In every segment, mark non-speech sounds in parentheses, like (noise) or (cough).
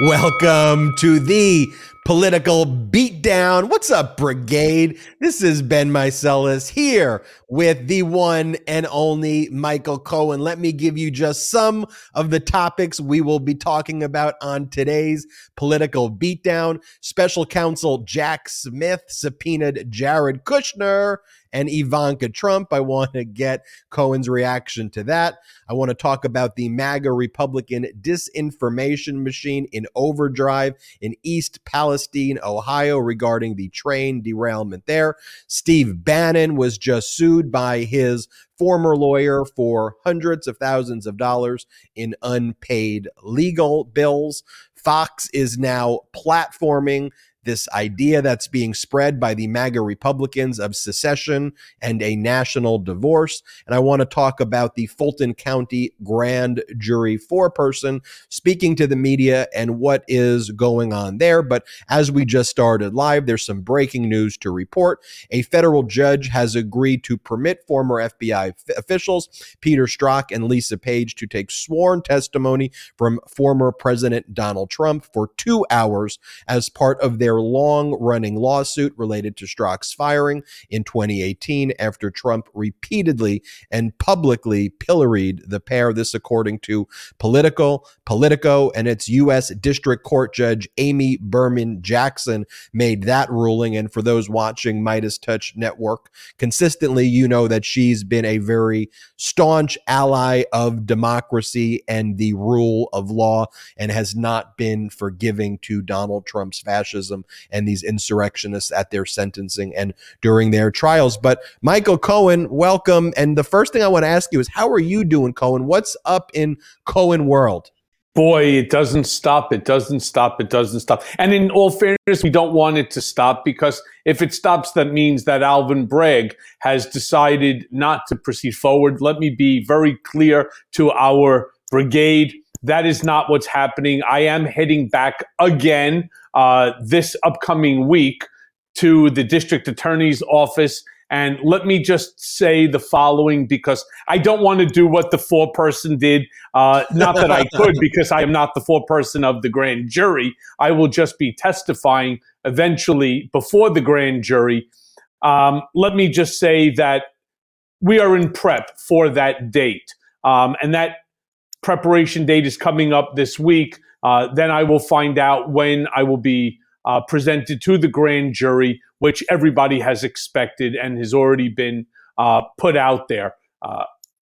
Welcome to the political beatdown. What's up, Brigade? This is Ben Meiselas here with the one and only Michael Cohen. Let me give you just some of the topics we will be talking about on today's political beatdown. Special counsel Jack Smith subpoenaed Jared Kushner and Ivanka Trump. I want to get Cohen's reaction to that. I want to talk about the MAGA Republican disinformation machine in overdrive in East Palestine, Ohio, regarding the train derailment there. Steve Bannon was just sued by his former lawyer for hundreds of thousands of dollars in unpaid legal bills. Fox is now platforming this idea that's being spread by the MAGA Republicans of secession and a national divorce. And I want to talk about the Fulton County grand jury foreperson speaking to the media and what is going on there. But as we just started live, there's some breaking news to report. A federal judge has agreed to permit former FBI f- officials Peter Strzok and Lisa Page to take sworn testimony from former President Donald Trump for two hours as part of their long running lawsuit related to Strzok's firing in 2018 after Trump repeatedly and publicly pilloried the pair. This, according to Political, Politico, and its U.S. District Court Judge Amy Berman Jackson made that ruling. And for those watching MeidasTouch Network consistently, you know that she's been a very staunch ally of democracy and the rule of law and has not been forgiving to Donald Trump's fascism and these insurrectionists at their sentencing and during their trials. But Michael Cohen, welcome. And the first thing I want to ask you is how are you doing, Cohen? What's up in Cohen world? Boy, it doesn't stop. It doesn't stop. It doesn't stop. And in all fairness, we don't want it to stop because if it stops, that means that Alvin Bragg has decided not to proceed forward. Let me be very clear to our brigade. That is not what's happening. I am heading back again uh, this upcoming week to the district attorney's office. And let me just say the following because I don't want to do what the foreperson did. Uh, not that I could, (laughs) because I am not the foreperson of the grand jury. I will just be testifying eventually before the grand jury. Um, let me just say that we are in prep for that date. Um, and that preparation date is coming up this week. Uh, then I will find out when I will be uh, presented to the grand jury, which everybody has expected and has already been uh, put out there. Uh,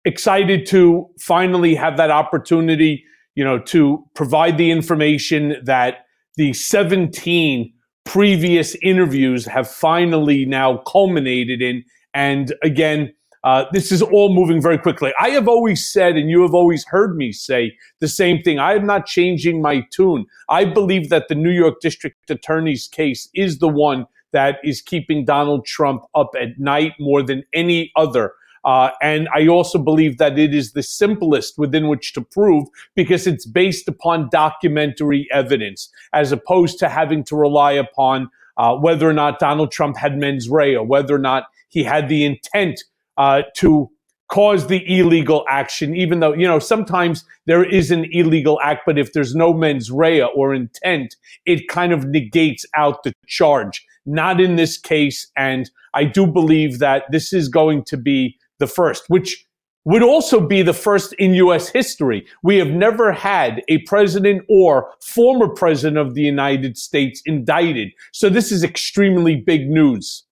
excited to finally have that opportunity, you know, to provide the information that the 17 previous interviews have finally now culminated in. And again, uh, this is all moving very quickly. I have always said, and you have always heard me say the same thing. I am not changing my tune. I believe that the New York District Attorney's case is the one that is keeping Donald Trump up at night more than any other. Uh, and I also believe that it is the simplest within which to prove because it's based upon documentary evidence as opposed to having to rely upon uh, whether or not Donald Trump had mens rea, whether or not he had the intent uh, to cause the illegal action, even though, you know, sometimes there is an illegal act, but if there's no mens rea or intent, it kind of negates out the charge. Not in this case. And I do believe that this is going to be the first, which would also be the first in U.S. history. We have never had a president or former president of the United States indicted. So this is extremely big news.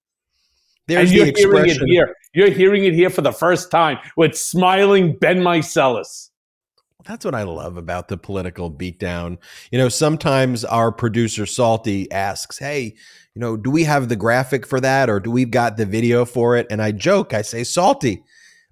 There's and you're the hearing it here. You're hearing it here for the first time with smiling Ben Meiselas. That's what I love about the political beatdown. You know, sometimes our producer Salty asks, "Hey, you know, do we have the graphic for that, or do we've got the video for it?" And I joke, I say, "Salty."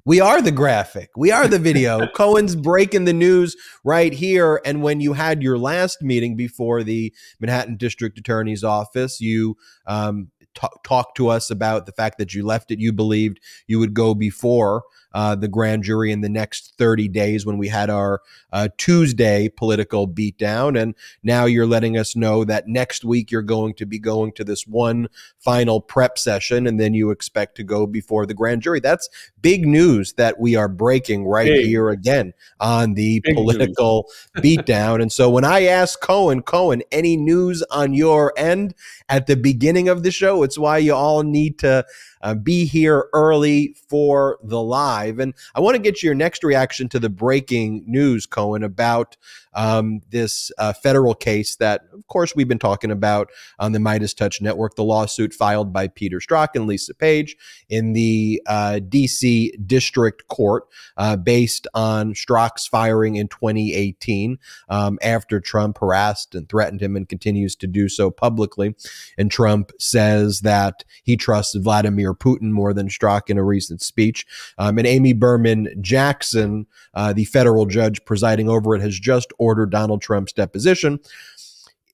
We are the graphic. We are the video. (laughs) Cohen's breaking the news right here. And when you had your last meeting before the Manhattan District Attorney's Office, you um, talk, to us about the fact that you left it. You believed you would go before uh, the grand jury in the next 30 days when we had our uh, Tuesday political beatdown. And now you're letting us know that next week you're going to be going to this one final prep session and then you expect to go before the grand jury. That's big news that we are breaking right big. here again on the big political (laughs) beatdown. And so when I ask Cohen, Cohen, any news on your end at the beginning of the show? It's why you all need to uh, be here early for the live. And I want to get your next reaction to the breaking news, Cohen, about um, this uh, federal case that, of course, we've been talking about on the MeidasTouch Network, the lawsuit filed by Peter Strzok and Lisa Page in the uh, DC District Court uh, based on Strzok's firing in 2018 um, after Trump harassed and threatened him and continues to do so publicly. And Trump says that he trusts Vladimir Putin more than Strzok in a recent speech. Um, and Amy Berman Jackson, uh, the federal judge presiding over it, has just ordered Donald Trump's deposition.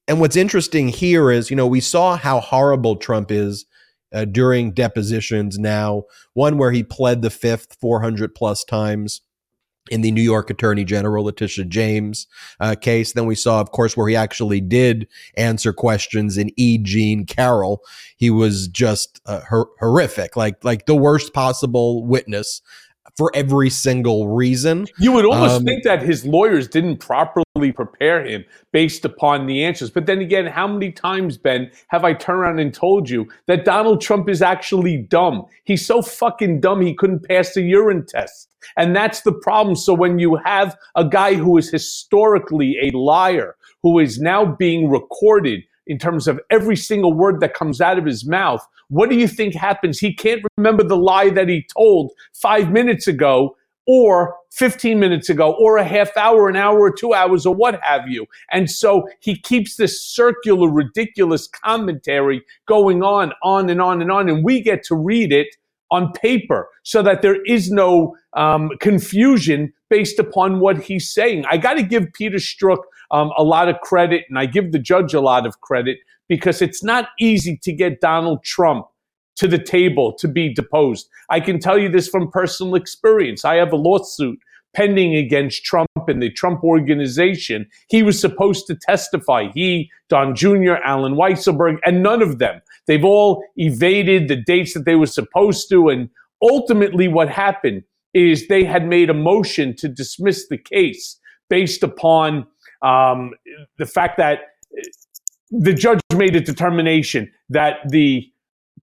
And what's interesting here is, you know, we saw how horrible Trump is uh, during depositions now, one where he pled the fifth 400 plus times in the New York Attorney General Letitia James uh, case. Then we saw, of course, where he actually did answer questions in E. Jean Carroll. He was just uh, hor- horrific, like like the worst possible witness for every single reason. You would almost um, think that his lawyers didn't properly prepare him based upon the answers. But then again, how many times, Ben, have I turned around and told you that Donald Trump is actually dumb? He's so fucking dumb he couldn't pass the urine test. And that's the problem. So when you have a guy who is historically a liar, who is now being recorded in terms of every single word that comes out of his mouth. What do you think happens? He can't remember the lie that he told five minutes ago or 15 minutes ago or a half hour, an hour or two hours or what have you. And so he keeps this circular, ridiculous commentary going on, on and on and on. And we get to read it on paper so that there is no um, confusion based upon what he's saying. I got to give Peter Strzok um, a lot of credit, and I give the judge a lot of credit because it's not easy to get Donald Trump to the table to be deposed. I can tell you this from personal experience. I have a lawsuit pending against Trump and the Trump organization. He was supposed to testify. He, Don Jr., Allen Weisselberg, and none of them. They've all evaded the dates that they were supposed to. And ultimately, what happened is they had made a motion to dismiss the case based upon um, the fact that the judge made a determination that the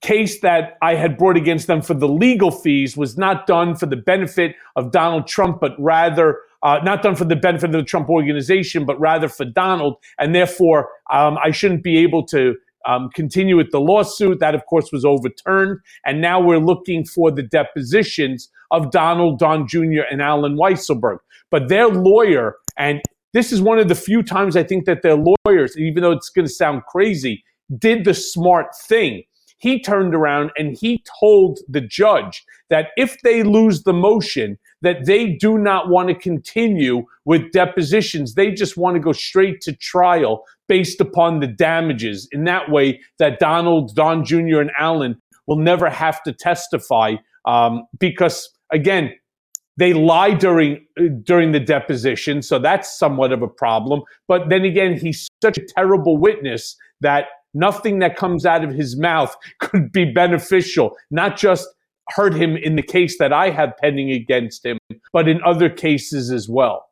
case that I had brought against them for the legal fees was not done for the benefit of Donald Trump, but rather uh, not done for the benefit of the Trump organization, but rather for Donald. And therefore, um, I shouldn't be able to um, continue with the lawsuit. That, of course, was overturned. And now we're looking for the depositions of Donald, Don Jr., and Allen Weisselberg. But their lawyer, and this is one of the few times I think that their lawyers, even though it's going to sound crazy, did the smart thing. He turned around and he told the judge that if they lose the motion, that they do not want to continue with depositions. They just want to go straight to trial based upon the damages. In that way, that Donald, Don Jr., and Allen will never have to testify um, because, again, they lie during during the deposition, so that's somewhat of a problem. But then again, he's such a terrible witness that nothing that comes out of his mouth (laughs) could be beneficial, not just hurt him in the case that I have pending against him, but in other cases as well.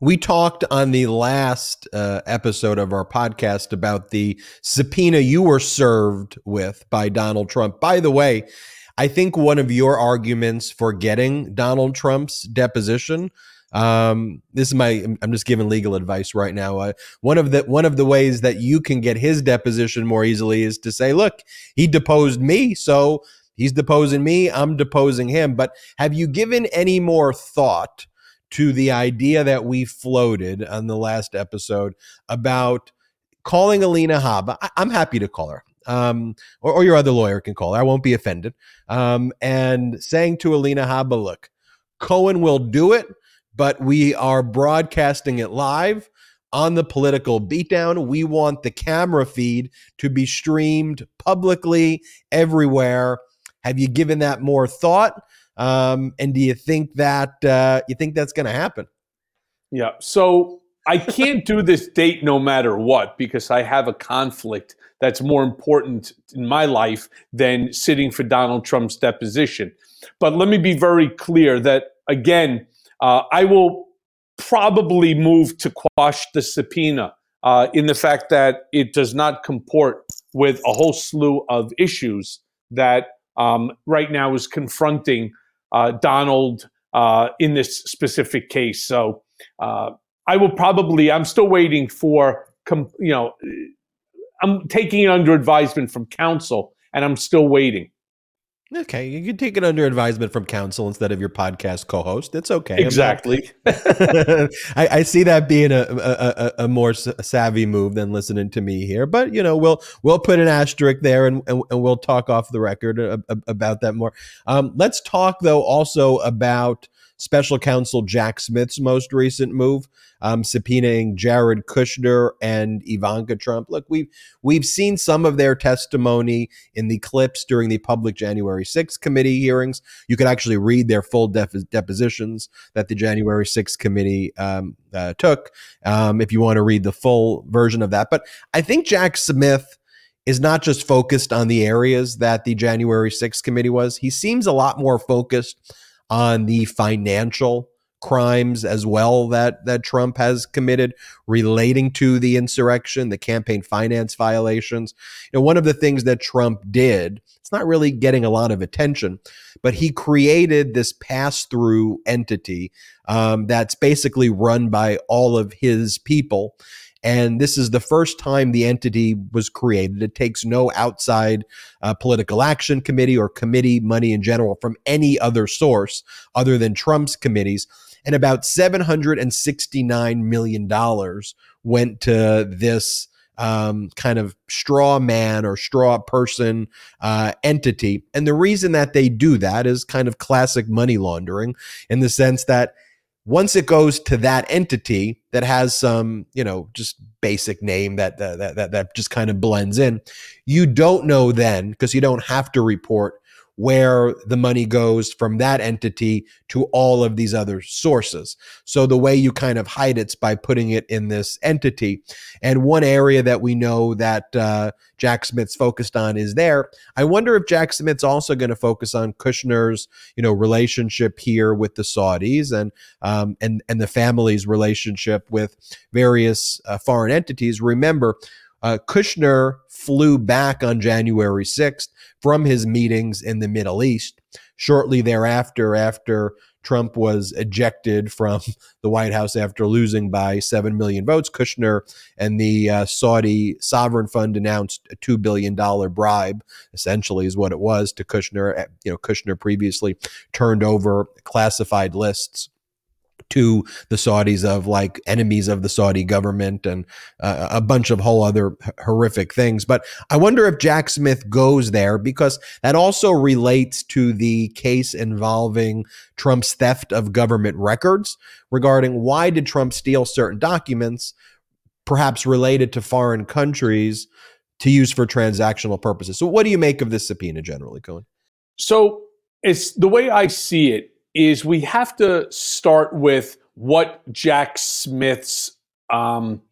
We talked on the last uh, episode of our podcast about the subpoena you were served with by Donald Trump. By the way, I think one of your arguments for getting Donald Trump's deposition. Um, this is my. I'm just giving legal advice right now. Uh, one of the one of the ways that you can get his deposition more easily is to say, "Look, he deposed me, so he's deposing me. I'm deposing him." But have you given any more thought to the idea that we floated on the last episode about calling Alina Habba? I, I'm happy to call her um, or, or, your other lawyer can call. I won't be offended. Um, and saying to Alina Habba, look, Cohen will do it, but we are broadcasting it live on the political beatdown. We want the camera feed to be streamed publicly everywhere. Have you given that more thought? Um, and do you think that uh, you think that's going to happen? Yeah. So I can't do this date no matter what because I have a conflict that's more important in my life than sitting for Donald Trump's deposition. But let me be very clear that, again, uh, I will probably move to quash the subpoena uh, in the fact that it does not comport with a whole slew of issues that um, right now is confronting uh, Donald uh, in this specific case. So uh, I will probably, I'm still waiting for, you know, I'm taking it under advisement from counsel and I'm still waiting. Okay, you can take it under advisement from counsel instead of your podcast co-host. It's okay. Exactly. (laughs) I, I, see that being a, a, a, more savvy move than listening to me here, but you know we'll we'll put an asterisk there and, and, and we'll talk off the record about that more. Um, let's talk though also about special counsel Jack Smith's most recent move, um, subpoenaing Jared Kushner and Ivanka Trump. Look, we've we've seen some of their testimony in the clips during the public January 6th committee hearings. You could actually read their full def- depositions that the January 6th committee um, uh, took um, if you want to read the full version of that. But I think Jack Smith is not just focused on the areas that the January 6th committee was. He seems a lot more focused on the financial crimes as well that that Trump has committed relating to the insurrection, the campaign finance violations. You know, one of the things that Trump did, it's not really getting a lot of attention, but he created this pass-through entity um, that's basically run by all of his people. And this is the first time the entity was created. It takes no outside uh, political action committee or committee money in general from any other source other than Trump's committees. And about $769 million went to this um, kind of straw man or straw person uh, entity. And the reason that they do that is kind of classic money laundering in the sense that once it goes to that entity that has some, you know, just basic name that that that, that just kind of blends in, you don't know then because you don't have to report where the money goes from that entity to all of these other sources. So the way you kind of hide it's by putting it in this entity. And one area that we know that uh, Jack Smith's focused on is there. I wonder if Jack Smith's also going to focus on Kushner's, you know, relationship here with the Saudis and um, and and the family's relationship with various uh, foreign entities. Remember, uh, Kushner flew back on January 6th from his meetings in the Middle East. Shortly thereafter, after Trump was ejected from (laughs) the White House after losing by 7 million votes, Kushner and the uh, Saudi sovereign fund announced a $2 billion bribe, essentially, is what it was to Kushner. You know, Kushner previously turned over classified lists to the Saudis of like enemies of the Saudi government and uh, a bunch of whole other horrific things. But I wonder if Jack Smith goes there because that also relates to the case involving Trump's theft of government records regarding why did Trump steal certain documents, perhaps related to foreign countries, to use for transactional purposes. So, what do you make of this subpoena generally, Cohen? So, it's the way I see it is we have to start with what Jack Smith's um,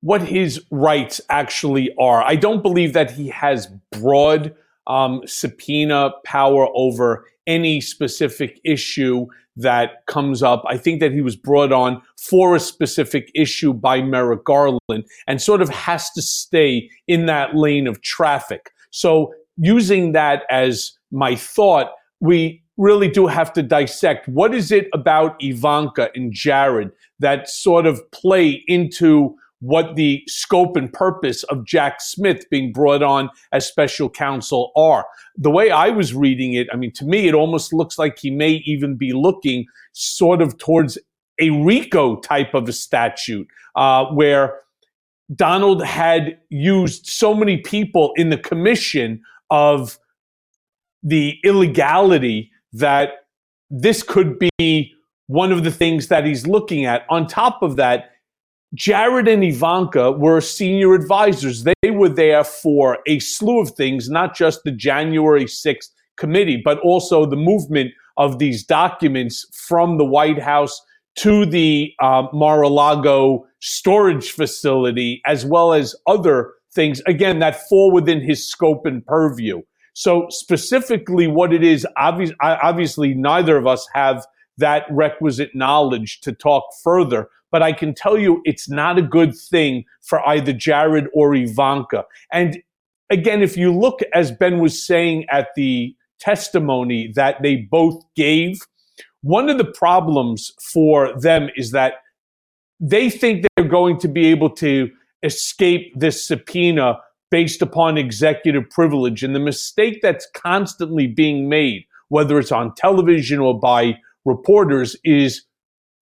what his rights actually are. I don't believe that he has broad um, subpoena power over any specific issue that comes up. I think that he was brought on for a specific issue by Merrick Garland and sort of has to stay in that lane of traffic. So using that as my thought, we really do have to dissect what is it about Ivanka and Jared that sort of play into what the scope and purpose of Jack Smith being brought on as special counsel are. The way I was reading it, I mean, to me, it almost looks like he may even be looking sort of towards a RICO type of a statute uh, where Donald had used so many people in the commission of the illegality that this could be one of the things that he's looking at. On top of that, Jared and Ivanka were senior advisors. They were there for a slew of things, not just the January 6th committee, but also the movement of these documents from the White House to the uh, Mar-a-Lago storage facility, as well as other things, again, that fall within his scope and purview. So specifically what it is, obviously, obviously neither of us have that requisite knowledge to talk further, but I can tell you it's not a good thing for either Jared or Ivanka. And again, if you look, as Ben was saying at the testimony that they both gave, one of the problems for them is that they think they're going to be able to escape this subpoena based upon executive privilege. And the mistake that's constantly being made, whether it's on television or by reporters, is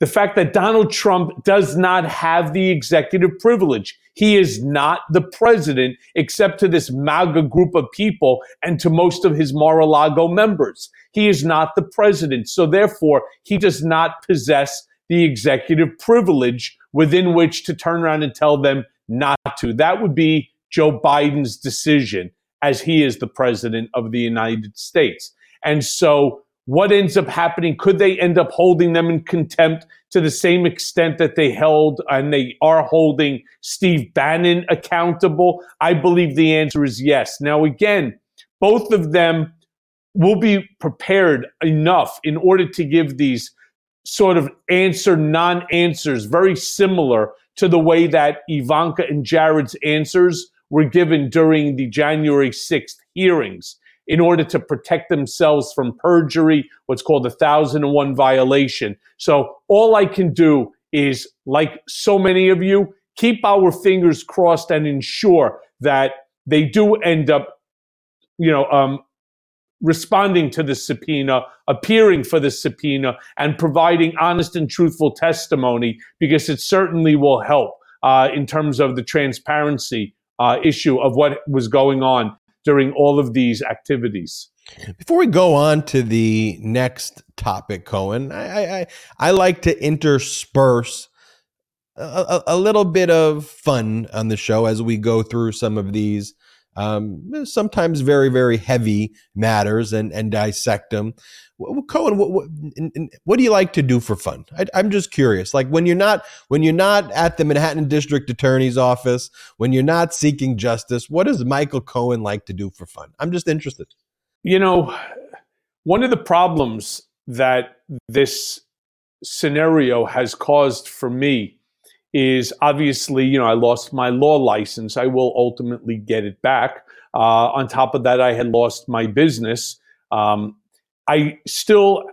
the fact that Donald Trump does not have the executive privilege. He is not the president, except to this MAGA group of people and to most of his Mar a Lago members. He is not the president. So therefore, he does not possess the executive privilege within which to turn around and tell them not to. That would be Joe Biden's decision as he is the president of the United States. And so what ends up happening? Could they end up holding them in contempt to the same extent that they held and they are holding Steve Bannon accountable? I believe the answer is yes. Now, again, both of them will be prepared enough in order to give these sort of answer non answers very similar to the way that Ivanka and Jared's answers were given during the January 6th hearings in order to protect themselves from perjury, what's called the thousand and one violation. So all I can do is, like so many of you, keep our fingers crossed and ensure that they do end up, you know, um, responding to the subpoena, appearing for the subpoena, and providing honest and truthful testimony because it certainly will help uh, in terms of the transparency uh, issue of what was going on during all of these activities. Before we go on to the next topic, Cohen, I I, I like to intersperse a, a, a, little bit of fun on the show as we go through some of these um, sometimes very very heavy matters and and dissect them. Cohen, what, what, what, do you like to do for fun? I, am just curious. Like when you're not when you're not at the Manhattan District Attorney's office, when you're not seeking justice, what does Michael Cohen like to do for fun? I'm just interested. You know, one of the problems that this scenario has caused for me is obviously, you know, I lost my law license. I will ultimately get it back. Uh, on top of that, I had lost my business. Um, I still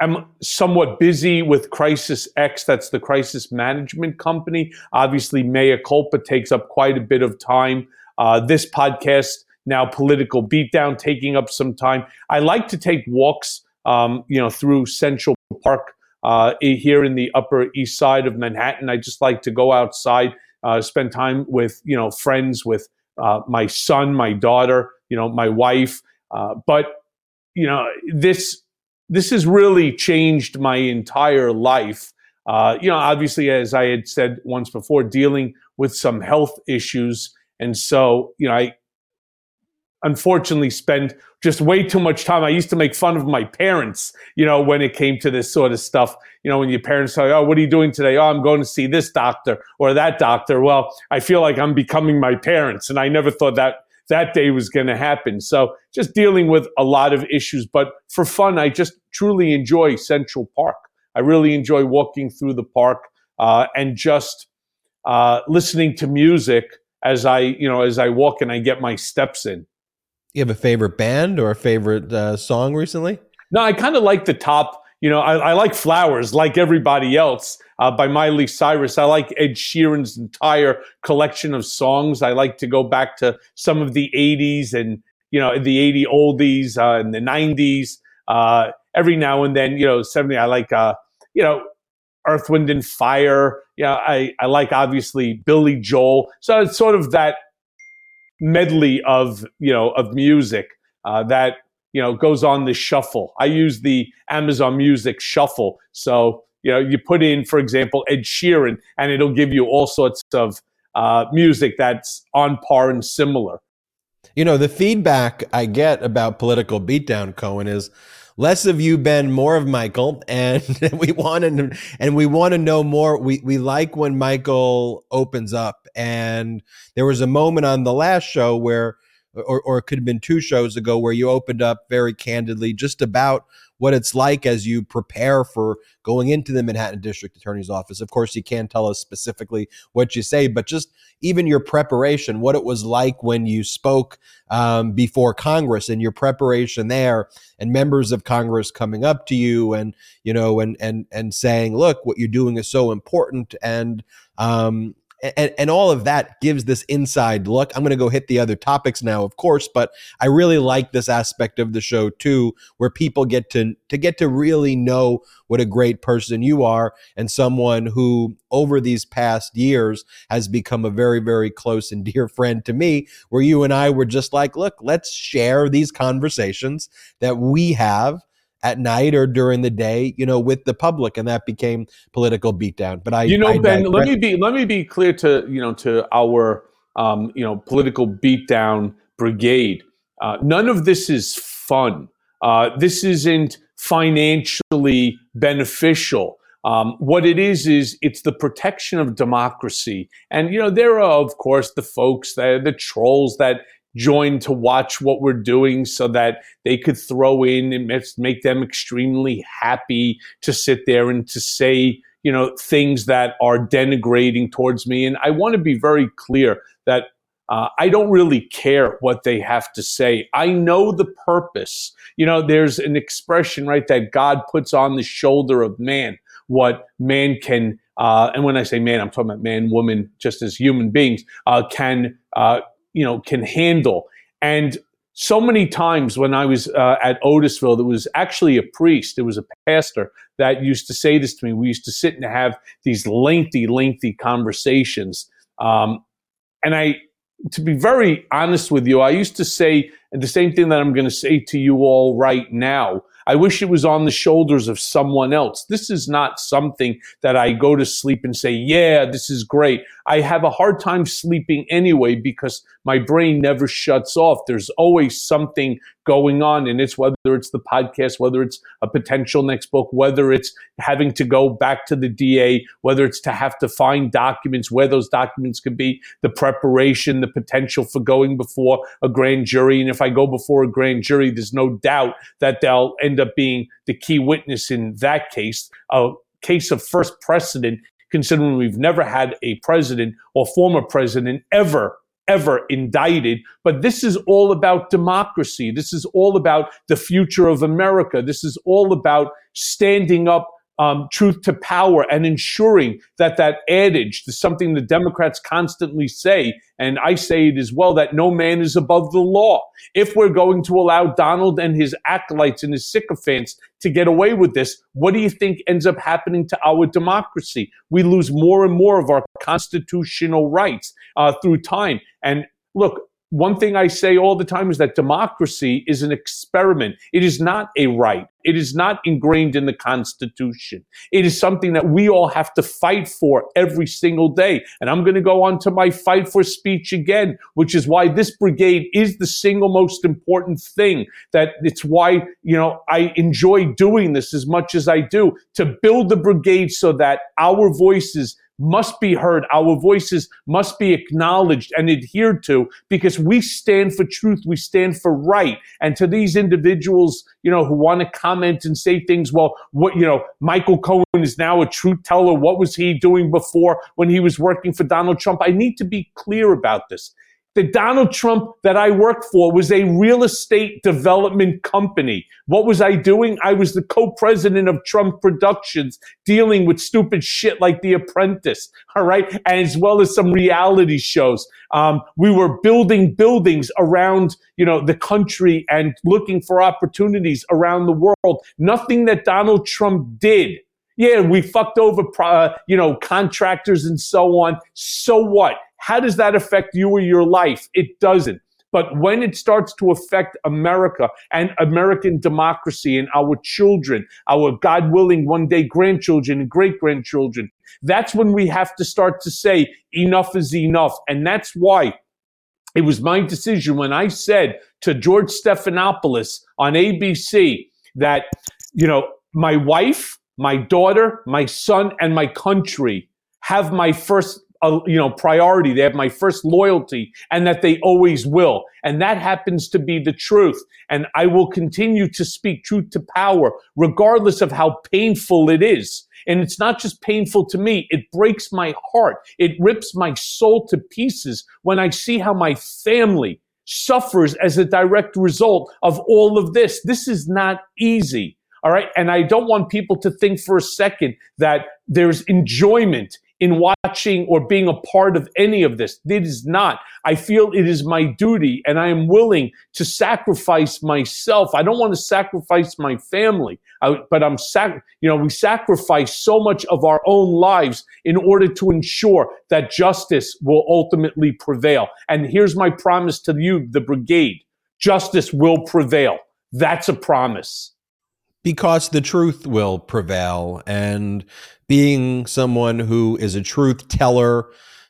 am somewhat busy with Crisis X. That's the crisis management company. Obviously, Mea Culpa takes up quite a bit of time. Uh, this podcast, now Political Beatdown, taking up some time. I like to take walks, um, you know, through Central Park uh, here in the Upper East Side of Manhattan. I just like to go outside, uh, spend time with you know friends, with uh, my son, my daughter, you know, my wife. Uh, but you know this this has really changed my entire life. Uh, you know, obviously, as I had said once before, dealing with some health issues, and so you know, I unfortunately spend just way too much time. I used to make fun of my parents, you know, when it came to this sort of stuff. You know, when your parents say, Oh, what are you doing today? Oh, I'm going to see this doctor or that doctor. Well, I feel like I'm becoming my parents. And I never thought that that day was going to happen. So just dealing with a lot of issues. But for fun, I just truly enjoy Central Park. I really enjoy walking through the park uh, and just uh, listening to music as I, you know, as I walk and I get my steps in. You have a favorite band or a favorite uh, song recently? No, I kind of like the top. You know, I, I like Flowers, like everybody else, uh, by Miley Cyrus. I like Ed Sheeran's entire collection of songs. I like to go back to some of the '80s and you know the '80 oldies uh, and the '90s. Uh, every now and then, you know, '70. I like uh, you know Earth, Wind, and Fire. Yeah, I, I like obviously Billy Joel. So it's sort of that medley of you know of music uh, that you know goes on the shuffle. I use the Amazon Music Shuffle, so you know you put in, for example, Ed Sheeran, and it'll give you all sorts of uh, music that's on par and similar. You know, the feedback I get about political beatdown, Cohen, is less of you, Ben, more of Michael, and (laughs) we want to and we want to know more. We we like when Michael opens up, and there was a moment on the last show where, or or it could have been two shows ago, where you opened up very candidly just about what it's like as you prepare for going into the Manhattan District Attorney's Office. Of course, you can't tell us specifically what you say, but just even your preparation, what it was like when you spoke um, before Congress and your preparation there, and members of Congress coming up to you and you know and and and saying, "Look, what you're doing is so important," and um, and, and all of that gives this inside look. I'm going to go hit the other topics now, of course, but I really like this aspect of the show too, where people get to to get to really know what a great person you are and someone who over these past years has become a very very close and (laughs) dear friend to me where you and I were just like look let's share these conversations that we have at night or during the day, you know, with the public, and that became political beatdown. But I, you know, I Ben, digress. let me be let me be clear to you know to our um, you know political beatdown brigade. Uh, none of this is fun. Uh, this isn't financially beneficial. Um, what it is is it's the protection of democracy, and you know there are of course the folks that the trolls that join to watch what we're doing so that they could throw in and make them extremely happy to sit there and to say you know things that are denigrating towards me and i want to be very clear that uh, I don't really care what they have to say. I know the purpose. You know, there's an expression, right, that God puts on the shoulder of man what man can, uh, and when I say man, I'm talking about man, woman, just as human beings, uh, can uh, you know can handle. And so many times when I was uh, at Otisville, there was actually a priest, there was a pastor that used to say this to me. We used to sit and have these lengthy, lengthy conversations. Um, and I, to be very honest with you, I used to say the same thing that I'm going to say to you all right now. I wish it was on the shoulders of someone else. This is not something that I go to sleep and say, yeah, this is great. I have a hard time sleeping anyway because my brain never shuts off. There's always something going on. And it's whether it's the podcast, whether it's a potential next book, whether it's having to go back to the DA, whether it's to have to find documents, where those documents could be, the preparation, the potential for going before a grand jury. And if I go before a grand jury, there's no doubt that they'll end up being the key witness in that case. A case of first precedent considering we've never had a president or former president ever ever indicted. But this is all about democracy. This is all about the future of America. This is all about standing up um, truth to power and ensuring that that adage, is something the Democrats constantly say, and I say it as well, that no man is above the law. If we're going to allow Donald and his acolytes and his sycophants to get away with this, what do you think ends up happening to our democracy? We lose more and more of our constitutional rights uh, through time. And look, one thing I say all the time is that democracy is an experiment. It is not a right. It is not ingrained in the Constitution. It is something that we all have to fight for every single day. And I'm going to go on to my fight for speech again, which is why this brigade is the single most important thing. That it's why, you know, I enjoy doing this as much as I do to build the brigade so that our voices must be heard. Our voices must be acknowledged and adhered to because we stand for truth. We stand for right. And to these individuals, you know, who want to comment and say things, well, what, you know, Michael Cohen is now a truth teller. What was he doing before when he was working for Donald Trump? I need to be clear about this the Donald Trump that I worked for was a real estate development company. What was I doing? I was the co-president of Trump Productions, dealing with stupid shit like The Apprentice, all right, as well as some reality shows. Um, we were building buildings around, you know, the country and looking for opportunities around the world. Nothing that Donald Trump did yeah, we fucked over, uh, you know, contractors and so on. So what? How does that affect you or your life? It doesn't. But when it starts to affect America and American democracy and our children, our God willing one day grandchildren and great grandchildren, that's when we have to start to say enough is enough. And that's why it was my decision when I said to George Stephanopoulos on ABC, that, you know, my wife, my daughter, my son, and my country have my first uh, you know priority. They have my first loyalty and that they always will. And that happens to be the truth. And i will continue to speak truth to power regardless of how painful it is. And it's not just painful to me. It breaks my heart. It rips my soul to pieces when i see how my family suffers as a direct result of all of this. This is not easy. All right. And I don't want people to think for a second that there's enjoyment in watching or being a part of any of this. It is not. I feel it is my duty and I am willing to sacrifice myself. I don't want to sacrifice my family, I, but I'm sac- you know, we sacrifice so much of our own lives in order to ensure that justice will ultimately prevail. And here's my promise to you, the brigade. Justice will prevail. That's a promise because the truth will prevail. And being someone who is a truth teller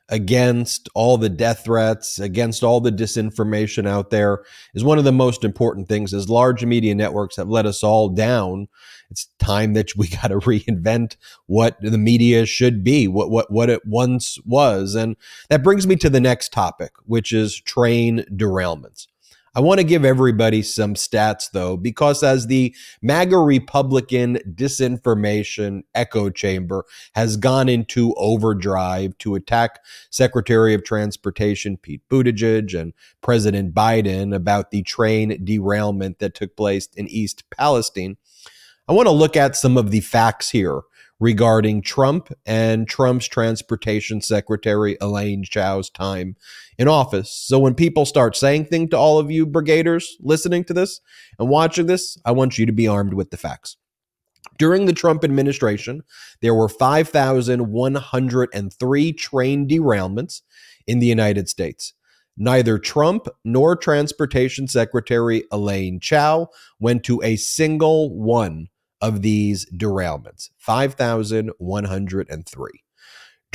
against all the death threats, against all the disinformation out there is one of the most important things as large media networks have let us all down. It's time that we (laughs) got to reinvent what the media should be, what, what, what it once was. And that brings me to the next topic, which is train derailments. I want to give everybody some stats, though, because as the MAGA Republican disinformation echo chamber has gone into overdrive to attack Secretary of Transportation Pete Buttigieg and President Biden about the train derailment that took place in East Palestine, I want to look at some of the facts here regarding Trump and Trump's transportation secretary, Elaine Chao's time in office. So when people start saying things to all of you brigaders listening to this and watching this, I want you to be armed with the facts. During the Trump administration, there were 5,103 train derailments in the United States. Neither Trump nor Transportation Secretary Elaine Chao went to a single one of these derailments 5,103.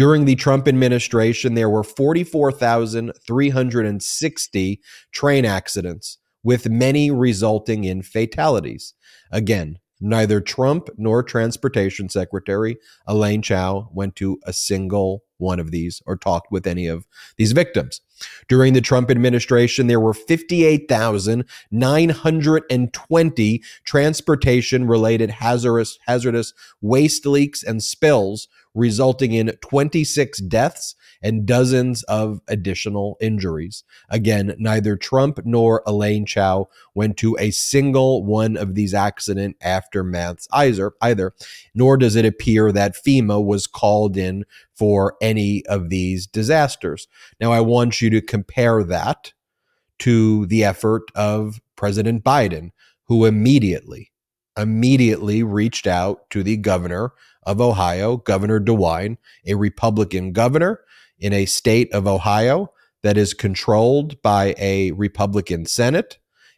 During the Trump administration, there were 44,360 train accidents, with many resulting in fatalities. Again, neither Trump nor Transportation Secretary Elaine Chao went to a single one of these or talked with any of these victims. During the Trump administration, there were 58,920 transportation related hazardous, hazardous waste leaks and spills resulting in 26 deaths and dozens of additional injuries. Again, neither Trump nor Elaine Chao went to a single one of these accident aftermaths either, either, nor does it appear that FEMA was called in for any of these disasters. Now, I want you to compare that to the effort of President Biden, who immediately, immediately reached out to the governor of Ohio, Governor DeWine, a Republican governor in a state of Ohio that is controlled by a Republican Senate,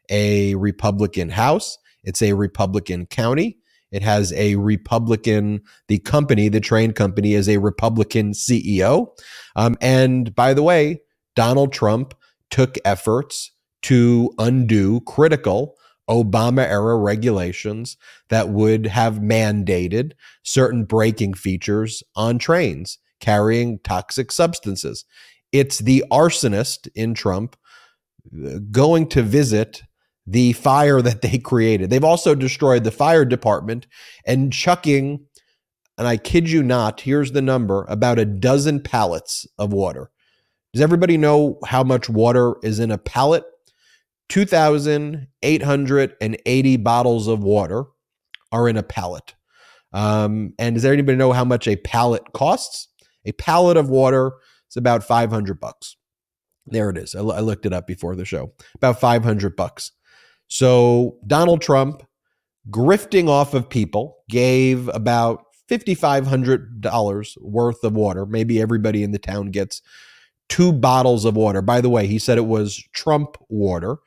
a Republican House, it's a Republican county. It has a Republican, the company, the train company is a Republican CEO. Um, and by the way, Donald Trump took efforts to undo critical Obama era regulations that would have mandated certain braking features on trains carrying toxic substances. It's the arsonist in Trump uh, going to visit the fire that they created. They've also destroyed the fire department and chucking, and I kid you not, here's the number about a dozen pallets of water. Does everybody know how much water is in a pallet? 2,880 bottles of water are in a pallet. Um, and does anybody know how much a pallet costs? A pallet of water is about 500 bucks. There it is. I, I looked it up before the show. About 500 bucks. So Donald Trump, grifting off of people, gave about $5,500 worth of water. Maybe everybody in the town gets two bottles of water. By the way, he said it was Trump water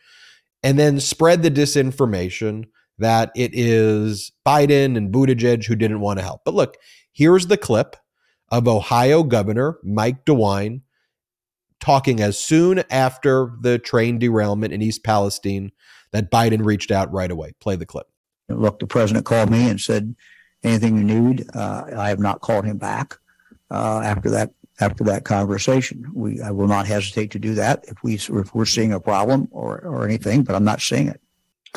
and then spread the disinformation that it is Biden and Buttigieg who didn't want to help. But look, here's the clip of Ohio Governor Mike DeWine talking as soon after the train derailment in East Palestine that Biden reached out right away. Play the clip. look, the president called me and said, anything you need. Uh, I have not called him back uh, after that after that conversation. We I will not hesitate to do that if we if we're seeing a problem or or anything, but I'm not seeing it.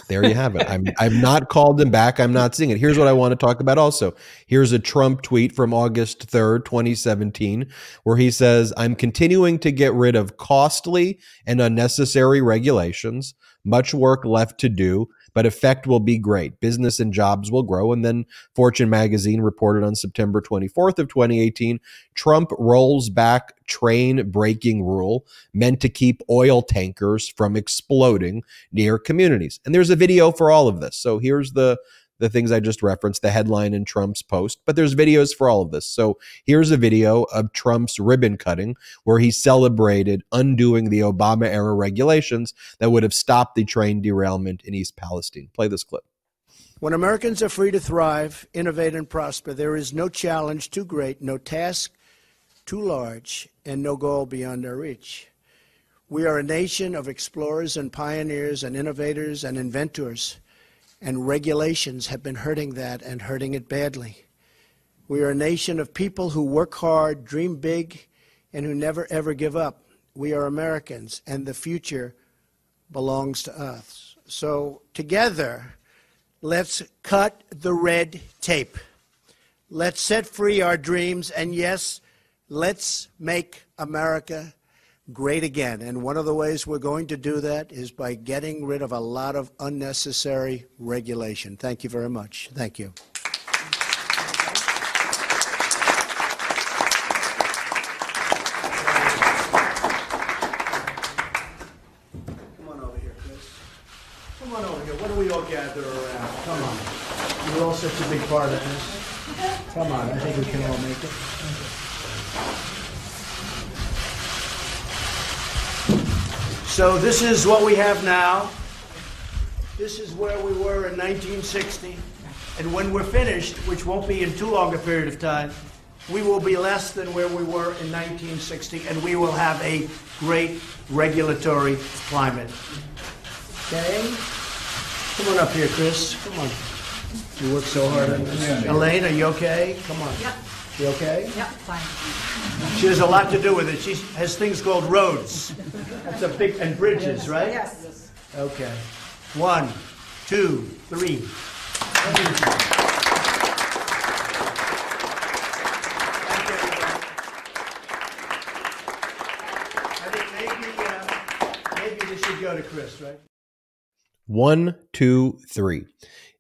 There you have it. I'm I've not called them back. I'm not seeing it. Here's what I want to talk about also. Here's a Trump tweet from August 3rd, 2017, where he says, I'm continuing to get rid of costly and unnecessary regulations. Much work left to do but effect will be great. Business and jobs will grow. And then Fortune magazine reported on September 24th of 2018, Trump rolls back train braking rule meant to keep oil tankers from exploding near communities. And there's a video for all of this. So here's the the things I just referenced, the headline in Trump's post, but there's videos for all of this. So here's a video of Trump's ribbon cutting where he celebrated undoing the Obama era regulations that would have stopped the train derailment in East Palestine. Play this clip. When Americans are free to thrive, innovate, and prosper, there is no challenge too great, no task too large, and no goal beyond our reach. We are a nation of explorers and pioneers and innovators and inventors and regulations have been hurting that and hurting it badly. We are a nation of people who work hard, dream big, and who never ever give up. We are Americans, and the future belongs to us. So, together, let's cut the red tape. Let's set free our dreams, and yes, let's make America great again. And one of the ways we're going to do that is by getting rid of a lot of unnecessary regulation. Thank you very much. Thank you. Come on over here, Chris. Come on over here. What don't we all gather around? Come on. You're all such a big part of this. Come on. I think we can all make it. So this is what we have now. This is where we were in 1960. And when we're finished, which won't be in too long a period of time, we will be less than where we were in 1960, and we will have a great regulatory climate. Okay? Come on up here, Chris. Come on. You work so hard on this. Elaine, are you okay? Come on. Yep. You okay? Yep, fine. She has a lot to do with it. She has things called roads. That's a big, and bridges, right? Yes. Okay. One, two, three. I think maybe, uh, maybe this should go to Chris, right? One, two, three.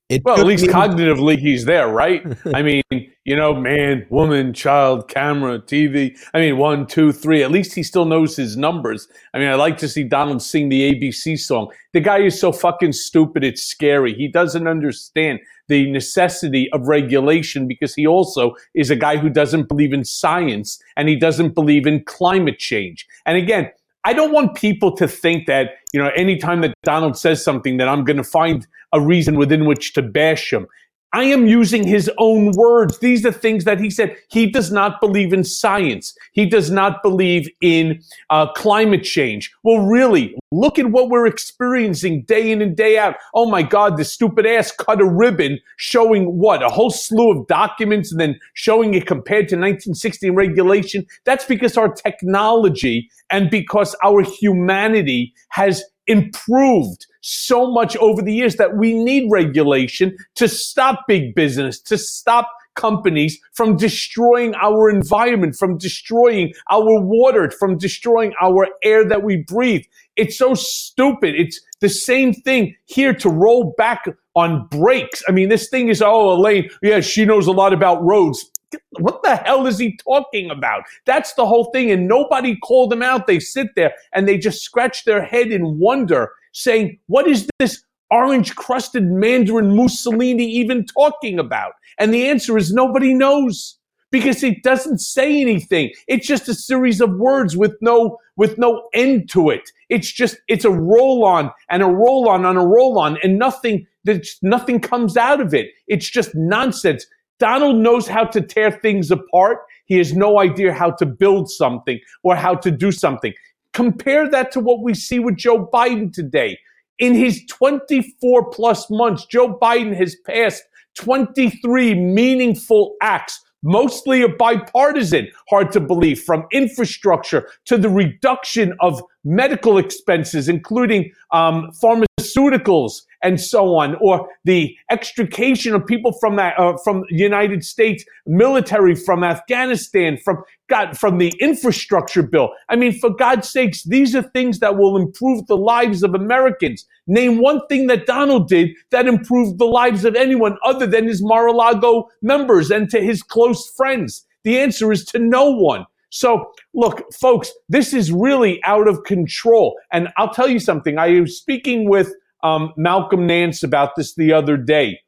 It Well, at least cognitively he's there, right? (laughs) I mean, you know, man, woman, child, camera, TV. I mean, one, two, three. At least he still knows his numbers. I mean, I like to see Donald sing the ABC song. The guy is so fucking stupid, it's scary. He doesn't understand the necessity of regulation because he also is a guy who doesn't believe in science and he doesn't believe in climate change. And again, I don't want people to think that, you know, anytime that Donald says something that I'm going to find a reason within which to bash him. I am using his own words. These are things that he said. He does not believe in science. He does not believe in uh, climate change. Well, really, look at what we're experiencing day in and day out. Oh my God, this stupid ass cut a ribbon showing what? A whole slew of documents and then showing it compared to 1960 regulation. That's because our technology and because our humanity has improved so much over the years that we need regulation to stop big business, to stop companies from destroying our environment, from destroying our water, from destroying our air that we breathe. It's so stupid. It's the same thing here to roll back on brakes. I mean, this thing is, oh, Elaine, yeah, she knows a lot about roads. What the hell is he talking about? That's the whole thing. And nobody called them out. They sit there and they just scratch their head in wonder, saying, What is this orange crusted Mandarin Mussolini even talking about? And the answer is nobody knows because it doesn't say anything. It's just a series of words with no with no end to it. It's just it's a roll on and a roll on on a roll on and nothing there's nothing comes out of it. It's just nonsense. Donald knows how to tear things apart. He has no idea how to build something or how to do something. Compare that to what we see with Joe Biden today. In his 24 plus months, Joe Biden has passed 23 meaningful acts mostly bipartisan, hard to believe, from infrastructure to the reduction of medical expenses, including um, pharmaceuticals and so on, or the extrication of people from that uh, from the United States military, from Afghanistan, from God, from the infrastructure bill. I mean, for God's sakes, these are things that will improve the lives of Americans. Name one thing that Donald did that improved the lives of anyone other than his Mar-a-Lago members and to his close friends. The answer is to no one. So, look, folks, this is really out of control. And I'll tell you something. I was speaking with um, Malcolm Nance about this the other day.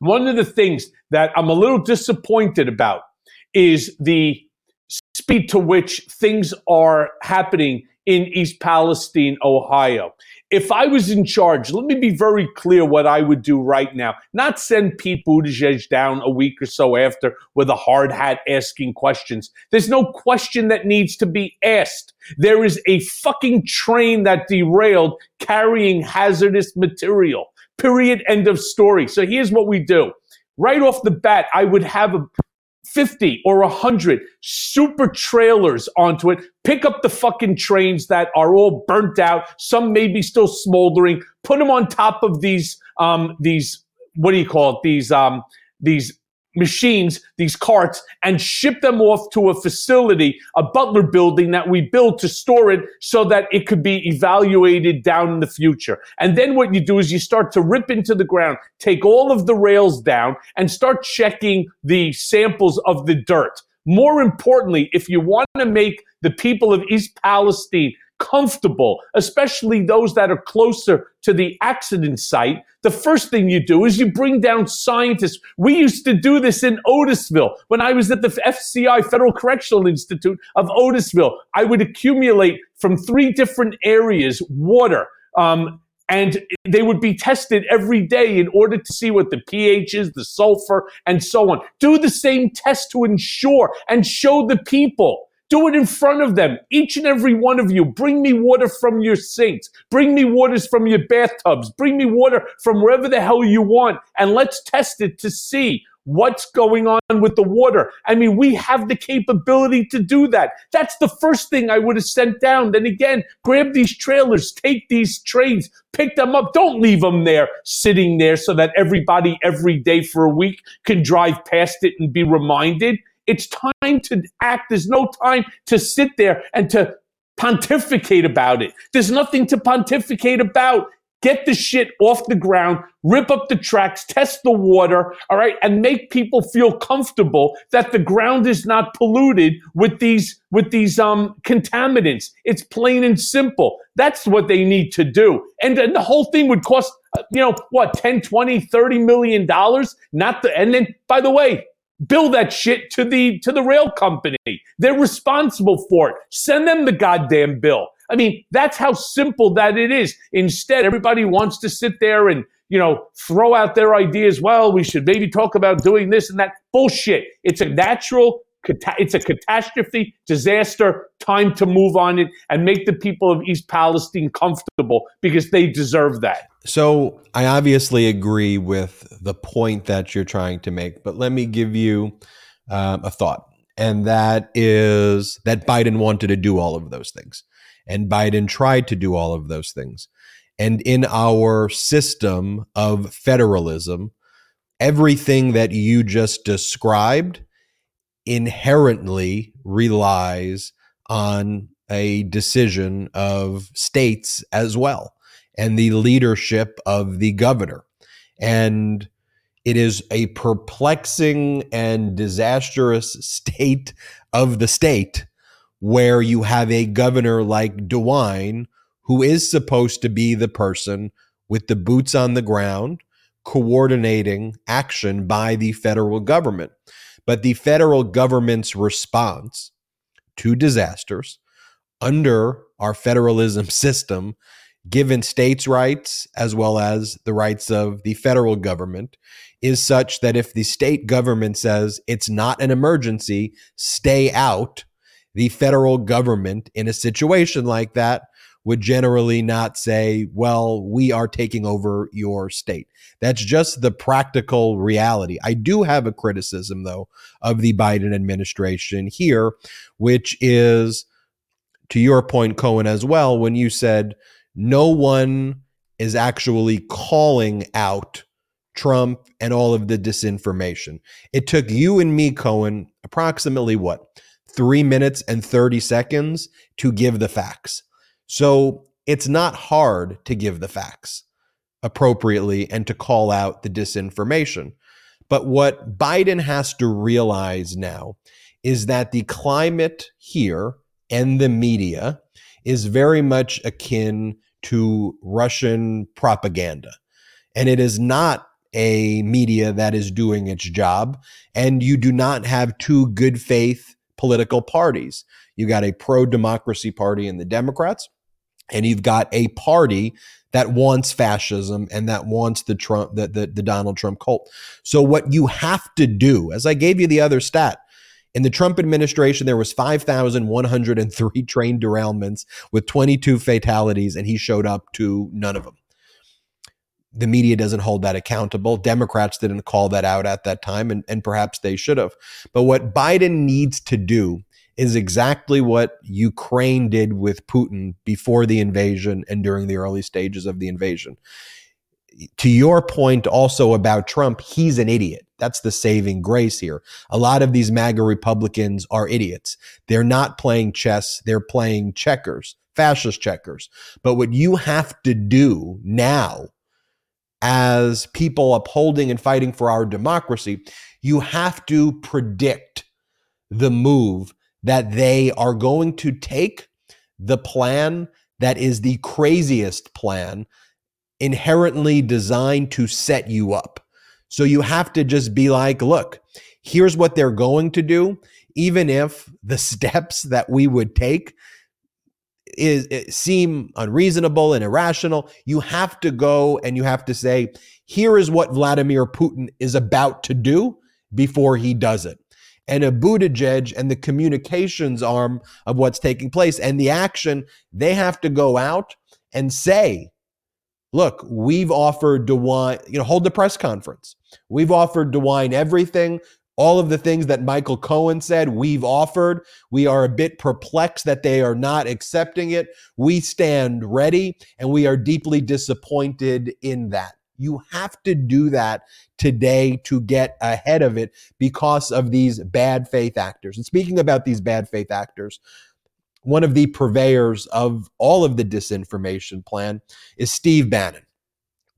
One of the things that I'm a little disappointed about is the speed to which things are happening in East Palestine, Ohio. If I was in charge, let me be very clear what I would do right now. Not send Pete Buttigieg down a week or so after with a hard hat asking questions. There's no question that needs to be asked. There is a fucking train that derailed carrying hazardous material. Period. End of story. So here's what we do. Right off the bat, I would have a 50 or 100 super trailers onto it, pick up the fucking trains that are all burnt out, some maybe still smoldering, put them on top of these, um, these, what do you call it? These, um, these machines, these carts, and ship them off to a facility, a Butler building that we build to store it so that it could be evaluated down in the future. And then what you do is you start to rip into the ground, take all of the rails down, and start checking the samples of the dirt. More importantly, if you want to make the people of East Palestine comfortable, especially those that are closer to the accident site, the first thing you do is you bring down scientists. We used to do this in Otisville. When I was at the FCI, Federal Correctional Institute of Otisville, I would accumulate from three different areas water. Um, and they would be tested every day in order to see what the pH is, the sulfur, and so on. Do the same test to ensure and show the people do it in front of them. Each and every one of you. Bring me water from your sinks. Bring me waters from your bathtubs. Bring me water from wherever the hell you want. And let's test it to see what's going on with the water. I mean, we have the capability to do that. That's the first thing I would have sent down. Then again, grab these trailers, take these trains, pick them up. Don't leave them there sitting there so that everybody every day for a week can drive past it and be reminded. It's time to act. There's no time to sit there and to pontificate about it. There's nothing to pontificate about. Get the shit off the ground, rip up the tracks, test the water, all right, and make people feel comfortable that the ground is not polluted with these with these um contaminants. It's plain and simple. That's what they need to do. And, the whole thing would cost uh, you know what 10 20 30 million dollars not the and then by the way bill that shit to the to the rail company. They're responsible for it. Send them the goddamn bill. I mean, that's how simple that it is. Instead, everybody wants to sit there and you know throw out their ideas. Well, we should maybe talk about doing this and that. Bullshit. It's a natural it's a catastrophe, disaster, time to move on it and make the people of East Palestine comfortable because they deserve that. So I obviously agree with the point that you're trying to make, but let me give you um, a thought. And that is that Biden wanted to do all of those things. And Biden tried to do all of those things. And in our system of federalism, everything that you just described inherently relies on a decision of states as well and the leadership of the governor. And it is a perplexing and disastrous (laughs) state of the state where you have a governor like DeWine who is supposed to be the person with the boots on the ground coordinating action by the federal government. But the federal government's response to disasters under our federalism (laughs) system, given states' rights as well as the rights of the federal government, is such that if the state government says it's not an emergency, stay out, the federal government in a situation like that would generally not say, well, we are taking over your state. That's just the practical reality. I do have a criticism, though, of the Biden administration here, which is to your point, Cohen, as well, when you said no one is actually calling out Trump and all of the disinformation. It took you and me, Cohen, approximately what? Three minutes and 30 seconds to give the facts. So it's not hard to give the facts appropriately and to call out the disinformation. But what Biden has to realize now is that the climate here and the media is very much akin to Russian propaganda. And it is not a media that is doing its job. And you do not have two good faith political parties. You got a pro democracy party in the Democrats, and you've got a party that wants fascism and that wants the Trump the, the, the Donald Trump cult. So what you have to do, as I gave you the other stat, in the Trump administration, there was 5,103 (laughs) train derailments with 22 fatalities, and he showed up to none of them. The media doesn't hold that accountable. Democrats didn't call that out at that time, and, and perhaps they should have. But what Biden needs to do is exactly what Ukraine did with Putin before the invasion and during the early stages of the invasion. To your point also about Trump, he's an idiot. That's the saving grace here. A lot of these MAGA Republicans are idiots. They're not playing chess, they're playing checkers, fascist checkers. But what you have to do now, as people upholding and fighting for our democracy, you have to predict the move that they are going to take the plan that is the craziest plan inherently designed to set you up. So you have to just be like, look, here's what they're going to do, even if the (laughs) steps that we would take is eh, seem unreasonable and irrational. You have to go and you have to say, here is what Vladimir Putin is about to do before he does it and a Buttigieg and the communications arm of what's taking place and the action, they have to go out and say, look, we've offered DeWine, you know, hold the press conference. We've offered DeWine everything. All of the things that Michael Cohen said, we've offered. We are a bit perplexed that they are not accepting it. We stand ready and we are deeply disappointed in that. You have to do that today to get ahead of it because of these bad faith actors. And speaking about these bad faith actors, one of the purveyors of all of the disinformation plan is Steve Bannon.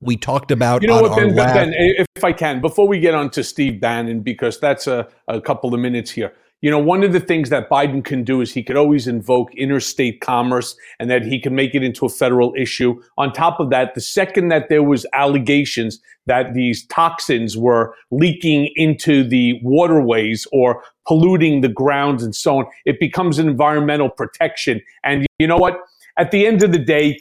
We talked about you know what, ben, ben, if I can, before we get on to Steve Bannon, because that's a, a couple of minutes here. You know, one of the things that Biden can do is he could always invoke interstate commerce and that he can make it into a federal issue. On top of that, the second that there was allegations that these toxins were leaking into the waterways or polluting the grounds and so on, it becomes an environmental protection. And you know what? At the end of the day,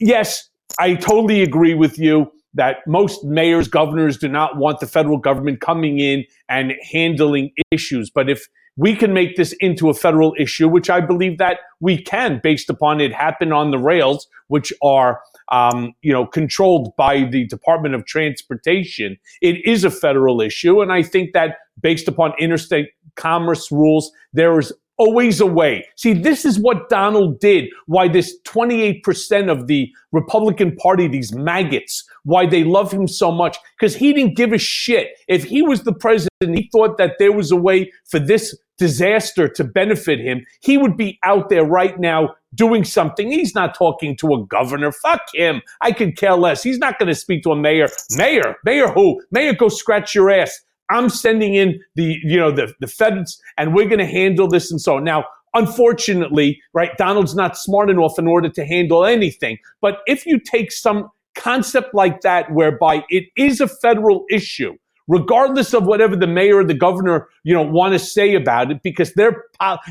yes, I totally agree with you that most mayors, governors do not want the federal government coming in and handling issues. But if we can make this into a federal issue, which I believe that we can, based upon it happened on the rails, which are um, you know controlled by the Department of Transportation. It is a federal issue, and I think that based upon interstate commerce rules, there is always a way. See, this is what Donald did. Why this 28% of the Republican Party, these maggots, why they love him so much, because he didn't give a shit. If he was the president, he thought that there was a way for this disaster to benefit him, he would be out there right now doing something. He's not talking to a governor. Fuck him. I could care less. He's not going to speak to a mayor. Mayor, mayor who? Mayor, go scratch your ass. I'm sending in the, you know, the, the feds and we're going to handle this and so on. Now, unfortunately, right, Donald's not smart enough in order to handle anything. But if you take some concept like that, whereby it is a federal issue, regardless of whatever the mayor or the governor, you know, want to say about it, because they're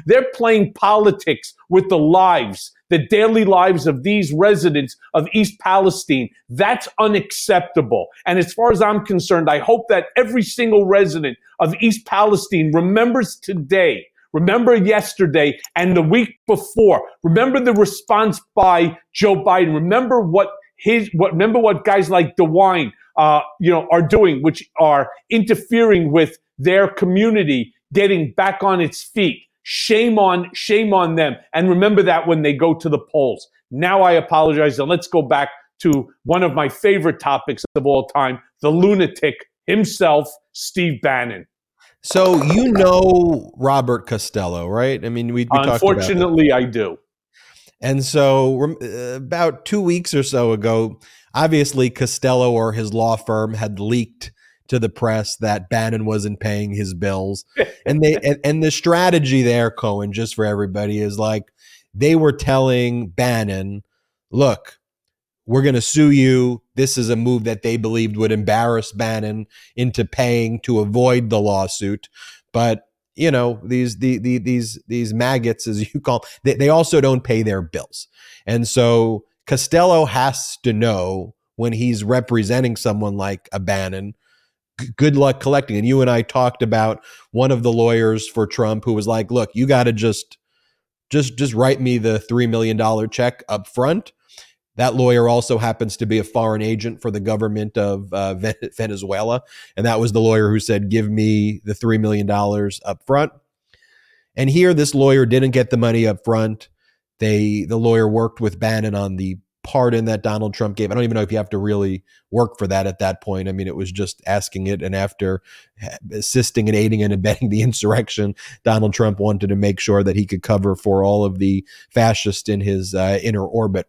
they're playing politics with the lives, the daily lives of these residents of East Palestine. That's unacceptable. And as far as I'm concerned, I hope that every single resident of East Palestine remembers today Remember yesterday and the week before. Remember the response by Joe Biden. Remember what his what remember what guys like DeWine uh, you know are doing, which are interfering with their community getting back on its feet. Shame on shame on them. And remember that when they go to the polls. Now I apologize and let's go back to one of my favorite topics of all time, the lunatic himself, Steve Bannon. So you know Robert Costello, right? I mean, we, we unfortunately I do. And so, uh, about two weeks or so ago, obviously Costello or his law firm had leaked to the press that Bannon wasn't paying his bills, (laughs) and they and, and the strategy there, Cohen, just for everybody, is like they were telling Bannon, "Look, we're going to sue you. This is a move that they believed would embarrass Bannon into paying to avoid the lawsuit. But you know these the, the these these maggots, as you call, they, they also don't pay their bills, and so Costello has to know when he's representing someone like a Bannon. Good luck collecting. And you and I talked about one of the lawyers for Trump who was like, "Look, you got to just." Just, just write me the three million dollar check up front, that lawyer also happens to be a foreign agent for the government of uh, Venezuela. And that was the lawyer who said, Give me the $3 million up front. And here, this lawyer didn't get the money up front. They, the lawyer worked with Bannon on the pardon that Donald Trump gave. I don't even know if you have to really work for that at that point. I mean, it was just asking it. And after assisting and aiding and (laughs) abetting the insurrection, Donald Trump wanted to make sure that he could cover for all of the fascists in his uh, inner orbit.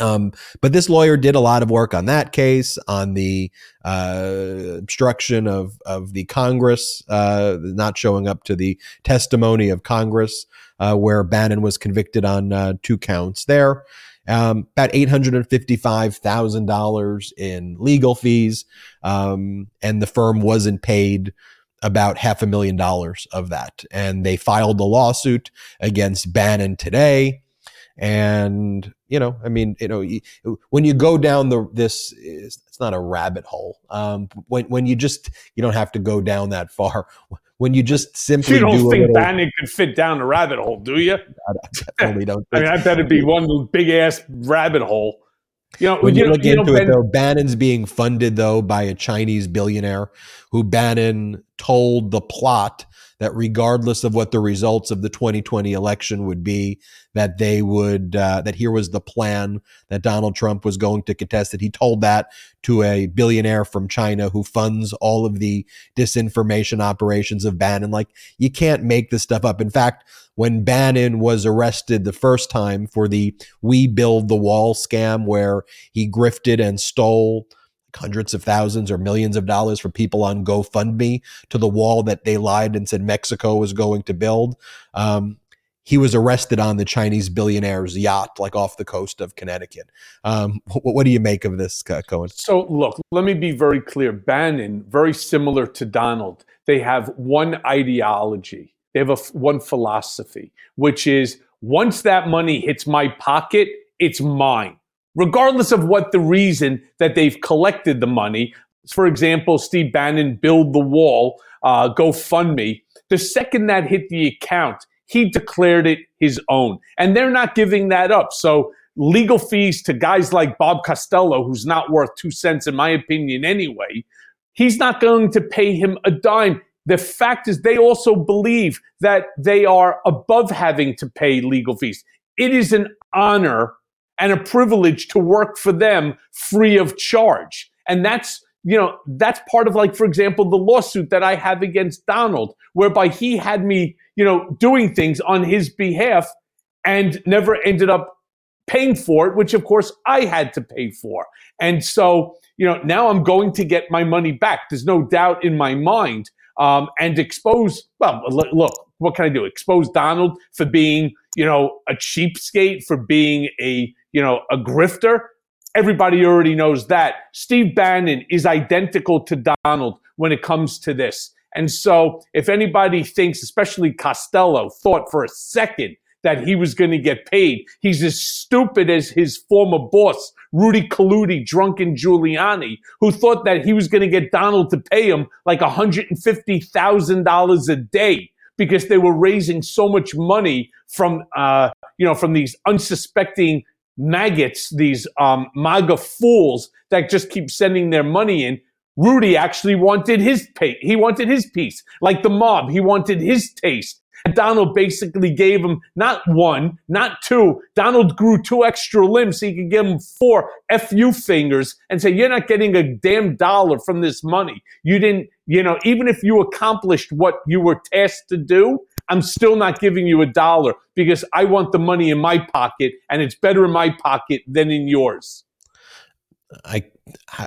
Um, but this lawyer did a lot of work on that case, on the uh, obstruction of of the Congress, uh, not showing up to the testimony of Congress, uh, where Bannon was convicted on uh, two counts there. Um, about eight hundred and fifty-five thousand dollars in legal fees, um, and the firm wasn't paid about half a million dollars of that. And they filed the lawsuit against Bannon today. And you know i mean you know when you go down the this it's not a rabbit hole. Um when when you just you don't have to go down that far when you just simply you don't do think little, Bannon could fit down a rabbit hole, do you? (laughs) I definitely don't. I mean, I bet it'd be one big ass rabbit hole. You know, when you, you look into know, it, though, Bannon's being funded though by a Chinese billionaire who Bannon told the plot that regardless of what the results of the 2020 election would be, that they would uh, that here was the plan that Donald Trump was going to contest it. He told that to a billionaire from China who funds all of the disinformation operations of Bannon. Like you can't make this stuff up. In fact, when Bannon was arrested the first time for the "We Build the Wall" scam, where he grifted and stole hundreds of thousands or millions of dollars for people on GoFundMe to the wall that they lied and said Mexico was going to build. Um, he was arrested on the Chinese billionaire's yacht, like off the coast of Connecticut. Um, what, what, do you make of this, Cohen? So, look, let me be very clear. Bannon, very similar to Donald, they have one ideology, they have a, one philosophy, which is once that money hits my pocket, it's mine regardless of what the reason that they've collected the money. For example, Steve Bannon, build the wall, uh, GoFundMe. The second that hit the account, he declared it his own. And they're not giving that up. So legal fees to guys like Bob Costello, who's not worth two cents, in my opinion, anyway, he's not going to pay him a dime. The fact is, they also believe that they are above having to pay legal fees. It is an honor and a privilege to work for them free of charge. And that's, you know, that's part of like, for example, the lawsuit that I have against Donald, whereby he had me, you know, doing things on his behalf and never ended up paying for it, which of course I had to pay for. And so, you know, now I'm going to get my money back. There's no doubt in my mind. Um, and expose, well, look, what can I do? Expose Donald for being, you know, a cheapskate, for being a you know, a grifter. Everybody already knows that. Steve Bannon is identical to Donald when it comes to this. And so, if anybody thinks, especially Costello, thought for a second that he was going to get paid, he's as stupid as his former boss, Rudy Colludi, drunken Giuliani, who thought that he was going to get Donald to pay him like $150,000 a day because they were raising so much money from, uh, you know, from these unsuspecting maggots, these um, MAGA fools that just keep sending their money in. Rudy actually wanted his pay. He wanted his piece, like the mob. He wanted his taste. And Donald basically gave him not one, not two. Donald grew two extra limbs so he could give him four FU fingers and say, You're not getting a damn dollar from this money. You didn't, you know, even if you accomplished what you were tasked to do, I'm still not giving you a dollar because I want the money in my pocket and it's better in my pocket than in yours. I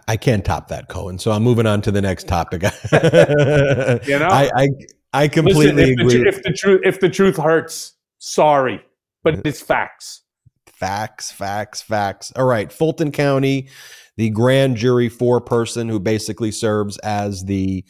I can't top that, Cohen. So I'm moving on to the next topic. (laughs) you know, I, I I completely Listen, if agree. The, if the truth if the truth hurts, sorry, but uh-huh. it's facts. Facts, facts, facts. All right, Fulton County, the grand jury foreperson who basically serves as the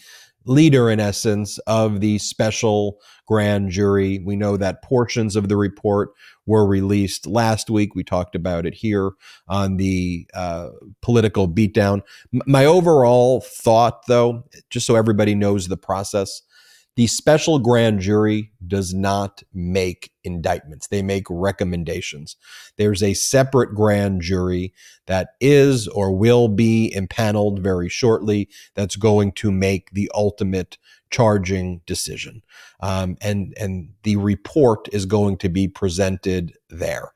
leader, in essence, of the special grand jury. We know that portions of the report were released last week. We talked about it here on the uh, political beatdown. M- my overall thought, though, just so everybody knows the process, the special grand jury does not make indictments, they make recommendations. There's a separate grand jury that is or will be impaneled very shortly that's going to make the ultimate charging decision. Um, and, and the report is going to be presented there.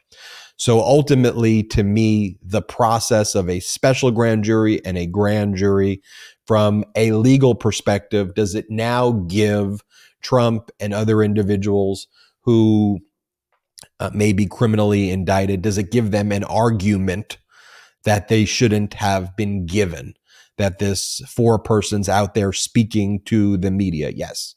So ultimately, to me, the process of a special grand jury and a grand jury from a legal perspective, does it now give Trump and other individuals who uh, may be criminally indicted, does it give them an argument that they shouldn't have been given? That this foreperson's out there speaking to the media, yes,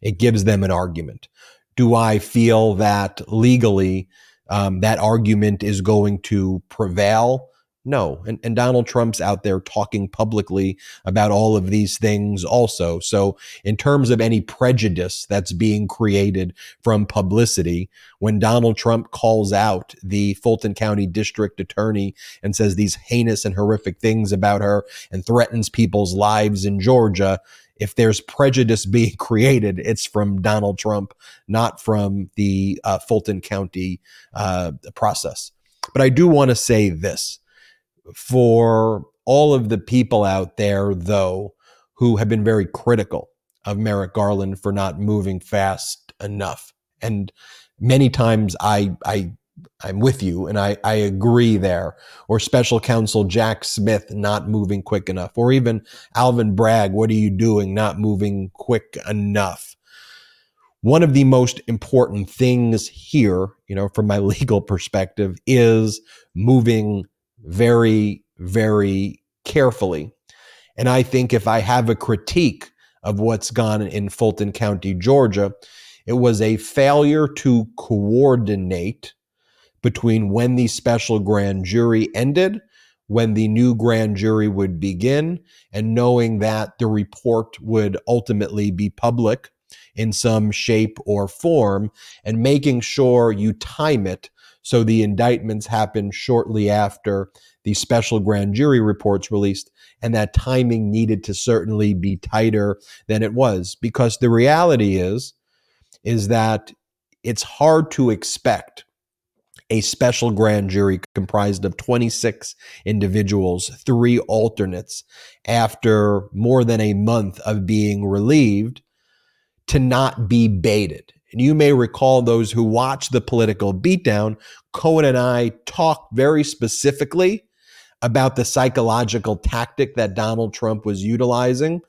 it gives them an argument. Do I feel that legally um, that argument is going to prevail? No. And, and Donald Trump's out there talking publicly about all of these things also. So, in terms of any prejudice that's being created from publicity, when Donald Trump calls out the Fulton County District Attorney and says these heinous and horrific things about her and threatens people's lives in Georgia, if there's prejudice being (laughs) created, it's from Donald Trump, not from the uh, Fulton County uh, process. But I do want to say this for all of the people out there, though, who have been very critical of Merrick Garland for not moving fast enough. And many times I, I, I'm with you and I, I agree there. Or special counsel Jack Smith not moving quick enough. Or even Alvin Bragg, what are you doing not moving quick enough? One of the most important things here, you know, from my (laughs) legal perspective, is moving very, very carefully. And I think if I have a critique of what's gone in Fulton County, Georgia, it was a failure to coordinate between when the special grand jury ended, when the new grand jury would begin, and knowing that the report would ultimately be public in some shape or form, and making sure you time it so the indictments happen shortly after the special grand jury reports released, and that timing needed to certainly be tighter than it was. Because the reality is, is that it's hard to expect a special grand jury comprised of 26 individuals, three alternates, after more than a month of being relieved, to not be baited. And you may recall those who watched the political beatdown, Cohen and I talked very specifically about the psychological tactic that Donald Trump was utilizing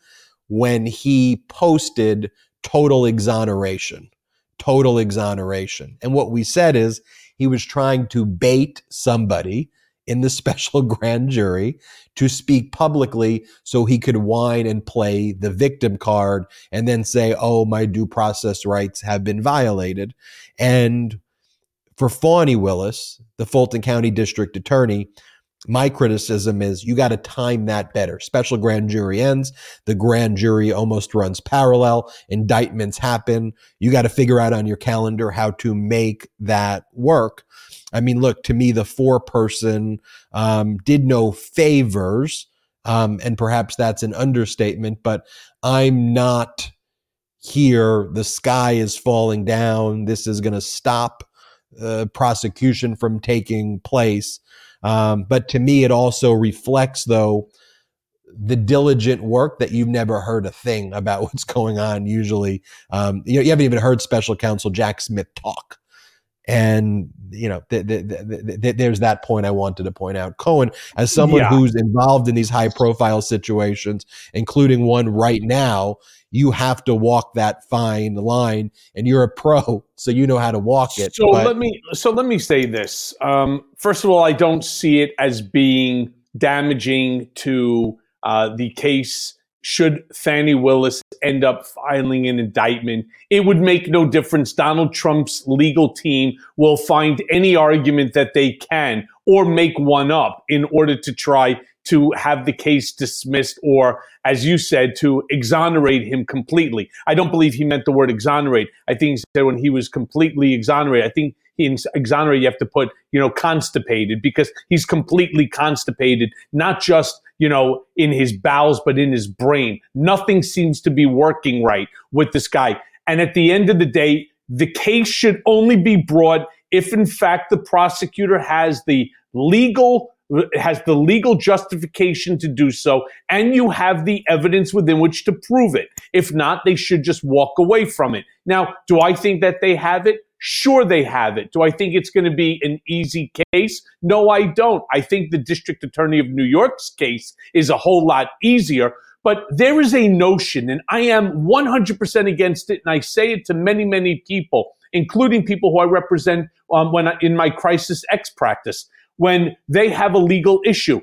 when he posted total exoneration. Total exoneration. And what we said is he was trying to bait somebody in the (laughs) special grand jury to speak publicly so he could whine and play the victim card and then say, oh, my due process rights have been violated. And for Fani Willis, the Fulton County District Attorney, my criticism is you got to time that better. Special grand jury ends, the grand jury almost runs parallel, indictments happen. You got to figure out on your calendar how to make that work. I mean, look, to me, the foreperson um, did no favors, um, and perhaps that's an understatement, but I'm not here the sky is falling down. This is going to stop uh, prosecution from taking place. Um, but to me, it also reflects, though, the diligent work that you've never heard a thing about (laughs) what's going on. Usually, um, you, you haven't even heard Special Counsel Jack Smith talk. And you know, th- th- th- there's that point I wanted to point out. Cohen, as someone yeah. who's involved in these high-profile situations, including one right now, you have to walk that fine line, and you're a pro, so you know how to walk it. So but- let me so let me say this. Um, first of all, I don't see it as being damaging to uh, the case should Fani Willis end up filing an indictment, it would make no difference. Donald Trump's legal team will find any argument that they can or make one up in order to try to have the case dismissed or, as you said, to exonerate him completely. I don't believe he meant the word exonerate. I think he said when he was completely exonerated, I think in exonerate, you have to put, you know, constipated because he's completely constipated, not just you know, in his bowels, but in his brain. Nothing seems to be working right with this guy. And at the end of the day, the case should only be brought if, in fact, the prosecutor has the legal has the legal justification to do so, and you have the evidence within which to prove it. If not, they should just walk away from it. Now, do I think that they have it? Sure, they have it. Do I think it's going to be an easy case? No, I don't. I think the District Attorney of New York's case is a whole lot easier. But there is a notion, and I am 100% against it, and I say it to many, many people, including people who I represent um, when I, in my crisis X practice, when they have a legal issue.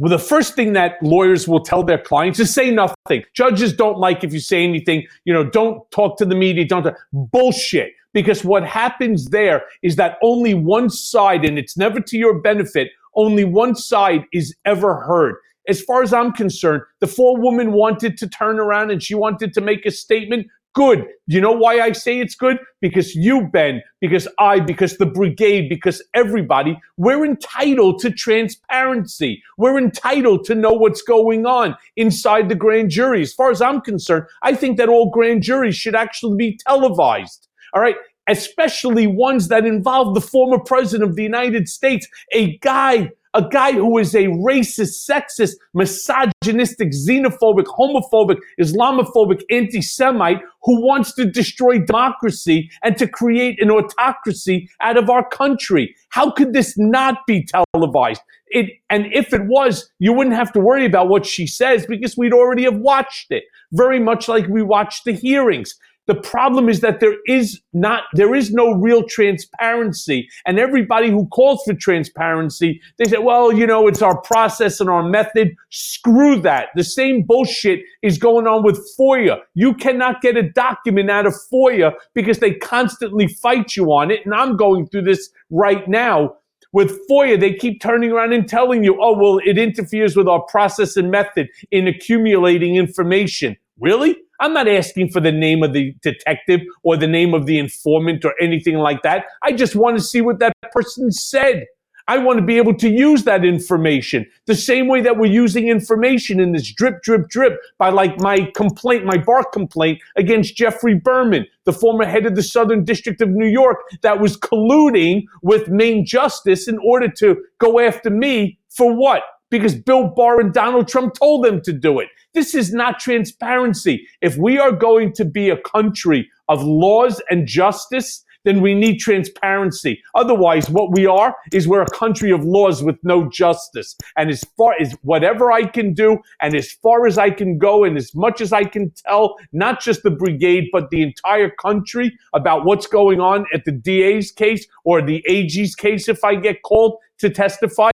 Well, the first thing that lawyers will tell their clients is say nothing. Judges don't like if you say anything. You know, don't talk to the media. Don't talk. bullshit because what happens there is that only one side, and it's never to your benefit, only one side is ever heard. As far as I'm concerned, the forewoman wanted to turn around and she wanted to make a statement. Good. You know why I say it's good? Because you, Ben, because I, because the brigade, because everybody, we're entitled to transparency. We're entitled to know what's going on inside the grand jury. As far as I'm concerned, I think that all grand juries should actually be televised. All right. Especially ones that involve the former president of the United States, a guy, a guy who is a racist, sexist, misogynistic, xenophobic, homophobic, Islamophobic, anti Semite who wants to destroy democracy and to create an autocracy out of our country. How could this not be televised? It, and if it was, you wouldn't have to worry about what she says because we'd already have watched it. Very much like we watched the hearings. The problem is that there is not, there is no real transparency. And everybody who calls for transparency, they say, well, you know, it's our process and our method. Screw that. The same bullshit is going on with FOIA. You cannot get a document out of FOIA because they constantly fight you on it. And I'm going through this right now with FOIA, they keep turning around and telling you, oh, well, it interferes with our process and method in accumulating information. Really? I'm not asking for the name of the detective or the name of the informant or anything like that. I just want to see what that person said. I want to be able to use that information the same way that we're using information in this drip, drip, drip by like my complaint, my bar complaint against Geoffrey Berman, the former head of the Southern District of New York that was colluding with Main Justice in order to go after me for what? Because Bill Barr and Donald Trump told them to do it. This is not transparency. If we are going to be a country of laws and justice, then we need transparency. Otherwise, what we are is we're a country of laws with no justice. And as far as whatever I can do, and as far as I can go, and as much as I can tell, not just the brigade, but the entire country about what's going on at the DA's case or the AG's case if I get called to testify,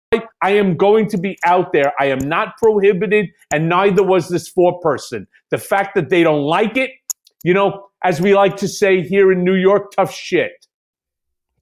I am going to be out there. I am not prohibited, and neither was this foreperson. The fact that they don't like it, you know, as we like to say here in New York, tough shit.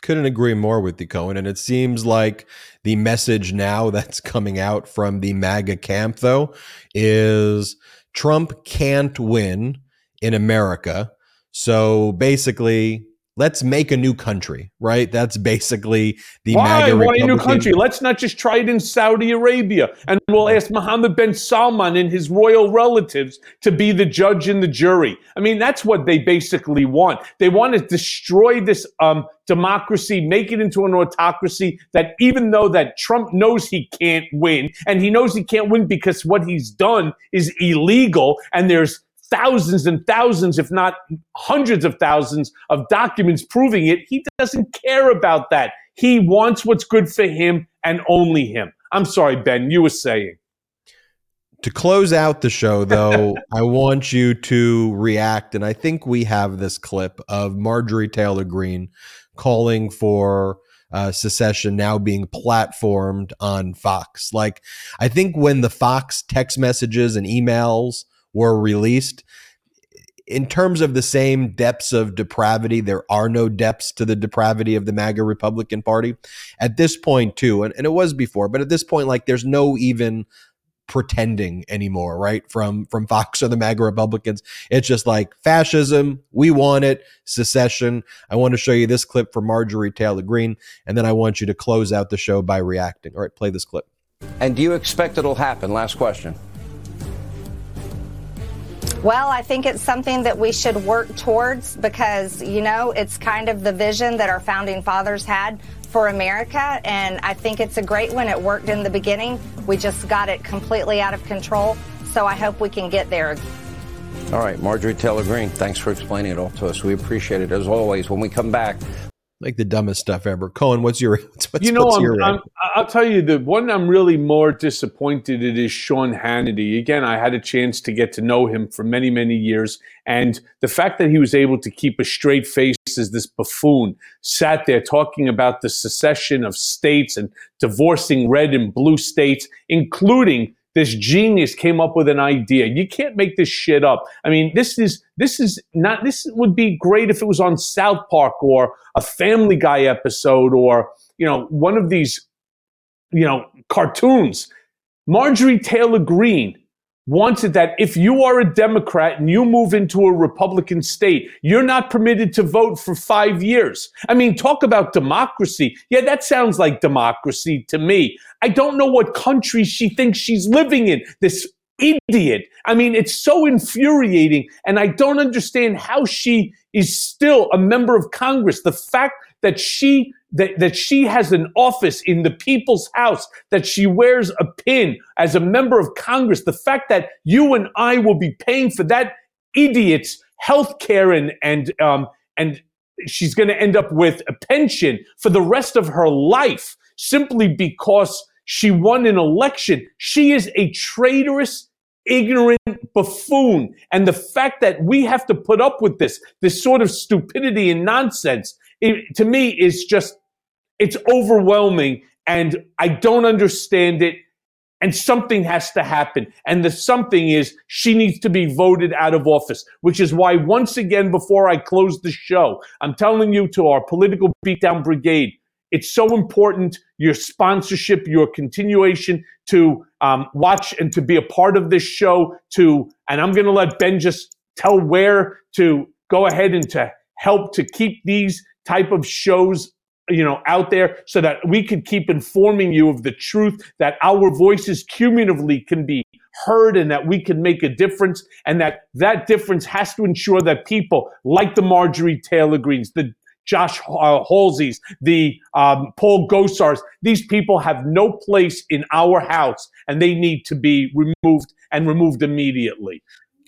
Couldn't agree more with you, Cohen. And it seems like the message now (laughs) that's coming out from the MAGA camp, though, is Trump can't win in America. So basically, let's make a new country, right? That's basically the why? MAGA why a new country? Let's not just try it in Saudi Arabia, and we'll ask Mohammed bin Salman and his royal relatives to be the judge and the jury. I mean, that's what they basically want. They want to destroy this um, democracy, make it into an autocracy. That even though that Trump knows he can't win, and he knows he can't win because what he's done is illegal, and there's thousands and thousands, if not hundreds of thousands of documents proving it. He doesn't care about that. He wants what's good for him and only him. I'm sorry, Ben, you were saying. To close out the show, though, (laughs) I want you to react. And I think we have this clip of Marjorie Taylor Greene calling for uh, secession now being platformed on Fox. Like, I think when the Fox text messages and emails were released, in terms of the same depths of depravity, there are no depths to the depravity of the MAGA Republican Party at this point, too. And, and it was before, but at this point, like, there's no even pretending anymore, right? From from Fox or the MAGA Republicans. It's just like fascism, we want it, secession. I want to show you this clip from Marjorie Taylor Greene, and then I want you to close out the show by reacting. All right, play this clip. And do you expect it'll happen? Last question. Well, I think it's something that we should work towards because, you know, it's kind of the vision that our founding fathers had for America. And I think it's a great one. It worked in the beginning. We just got it completely out of control. So I hope we can get there. All right, Marjorie Taylor Greene, thanks for explaining it all to us. We appreciate it as always. When we come back, like the dumbest stuff ever. Cohen, what's your (laughs) what's, you know, what's I'm, your I'm, I'll tell you the one I'm really more disappointed in is Sean Hannity. Again, I had a chance to get to know him for many, many years, and the fact that he was able to keep a straight face as this buffoon sat there talking about the secession of states and divorcing red and blue states, including this genius came up with an idea. You can't make this shit up. I mean, this is this is not this would be great if it was on South Park or a Family Guy episode or, you know, one of these you know, cartoons. Marjorie Taylor Greene wanted that if you are a Democrat and you move into a Republican state, you're not permitted to vote for five years. I mean, talk about democracy. Yeah, that sounds like democracy to me. I don't know what country she thinks she's living in. This idiot. I mean, it's so infuriating. And I don't understand how she is still a member of Congress. The fact that she that, that she has an office in the people's house, that she wears a pin as a member of Congress, the fact that you and I will be paying for that idiot's health care and and um, and she's going to end up with a pension for the rest of her life simply because she won an election. She is a traitorous, ignorant buffoon. And the fact that we have to put up with this, this sort of stupidity and nonsense, it, to me is just, it's overwhelming. And I don't understand it. And something has to happen. And the something is she needs to be voted out of office, which is why, once again, before I close the show, I'm telling you to our political beatdown brigade, it's so important your sponsorship, your continuation to um, watch and to be a part of this show. To and I'm going to let Ben just tell where to go ahead and to help to keep these type of shows you know out there so that we could keep informing you of the truth that our voices cumulatively can be heard and that we can make a difference and that that difference has to ensure that people like the Marjorie Taylor Greenes the Josh uh, Hawley's, the um, Paul Gosars. These people have no place in our house, and they need to be removed and removed immediately.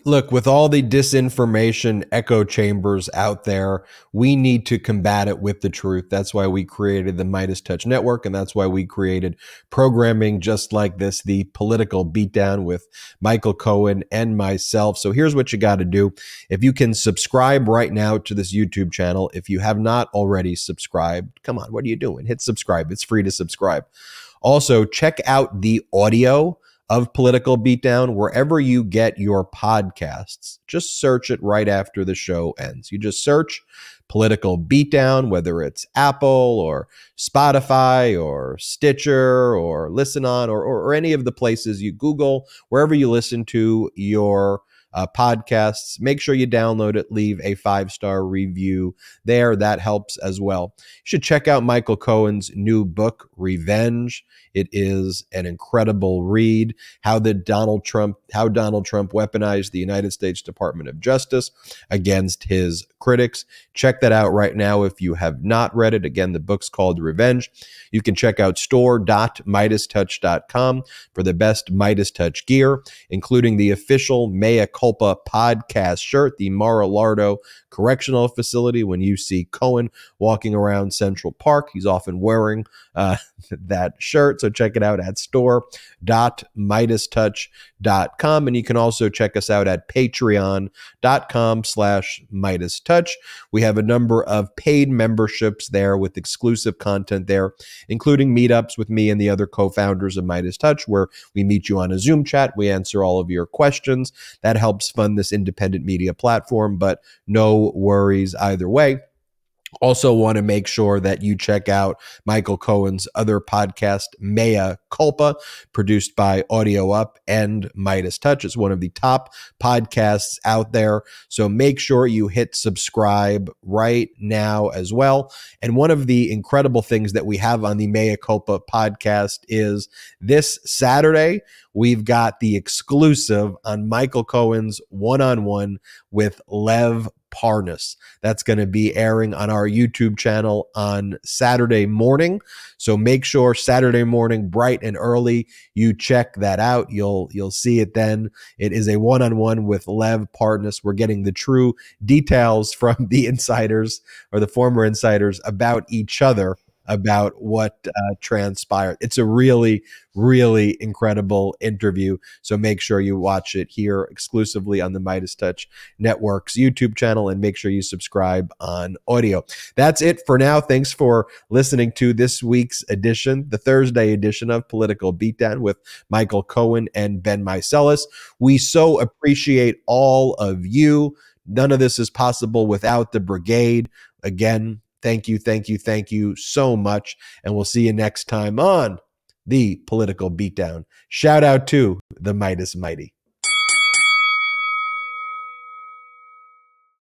Look, with all the disinformation echo chambers out there, we need to combat it with the truth. That's why we created the MeidasTouch Network, and that's why we created programming just like this, the political beatdown with Michael Cohen and myself. So here's what you got to do. If you can subscribe right now to this YouTube channel, if you have not already subscribed, come on, what are you doing? Hit subscribe. It's free to subscribe. Also, check out the audio of Political Beatdown wherever you get your podcasts. Just search it right after the show ends. You just search Political Beatdown, whether it's Apple or Spotify or Stitcher or Listen On or, or, or any of the places you Google, wherever you listen to your uh, podcasts. Make sure you download it, leave a five star review there. That helps as well. You should check out Michael Cohen's new book, Revenge. It is an incredible read. How the Donald Trump, how Donald Trump weaponized the United States Department of Justice against his critics. Check that out right now if you have not read it. Again, the book's called Revenge. You can check out store.meidastouch.com for the best Meidas Touch gear, including the official Mea Culpa podcast shirt, the Mar-a-Lardo Correctional Facility. When you see Cohen walking around Central Park, he's often wearing uh, (laughs) that shirt. So check it out at store.meidastouch.com. And you can also check us out at patreon.com slash Meidas Touch. We have a number of paid memberships there with exclusive content there, including meetups with me and the other co-founders of Meidas Touch, where we meet you on a Zoom chat. We answer all of your questions. That helps fund this independent media platform, but no worries either way. Also, want to make sure that you check out Michael Cohen's other podcast, Mea Culpa, produced by Audio Up and MeidasTouch. It's one of the top podcasts out there. So make sure you hit subscribe right now as well. And one of the incredible things that we have on the Mea Culpa podcast is this Saturday, we've got the exclusive on Michael Cohen's one on one with Lev Parnas. That's going to be airing on our YouTube channel on Saturday morning. So make sure Saturday morning, bright and early, you check that out. You'll you'll see it then. It is a one-on-one with Lev Parnas. We're getting the true details (laughs) from the insiders or the former insiders about each other about what uh, transpired. It's a really, really incredible interview. So make sure you watch it here exclusively on the MeidasTouch Network's YouTube channel and make sure you subscribe on audio. That's it for now. Thanks for listening to this week's edition, the Thursday edition of Political Beatdown with Michael Cohen and Ben Meiselas. We so appreciate all of you. None of this is possible without the brigade. Again, Thank you, thank you, thank you so much. And we'll see you next time on the Political Beatdown. Shout out to the Meidas Mighty.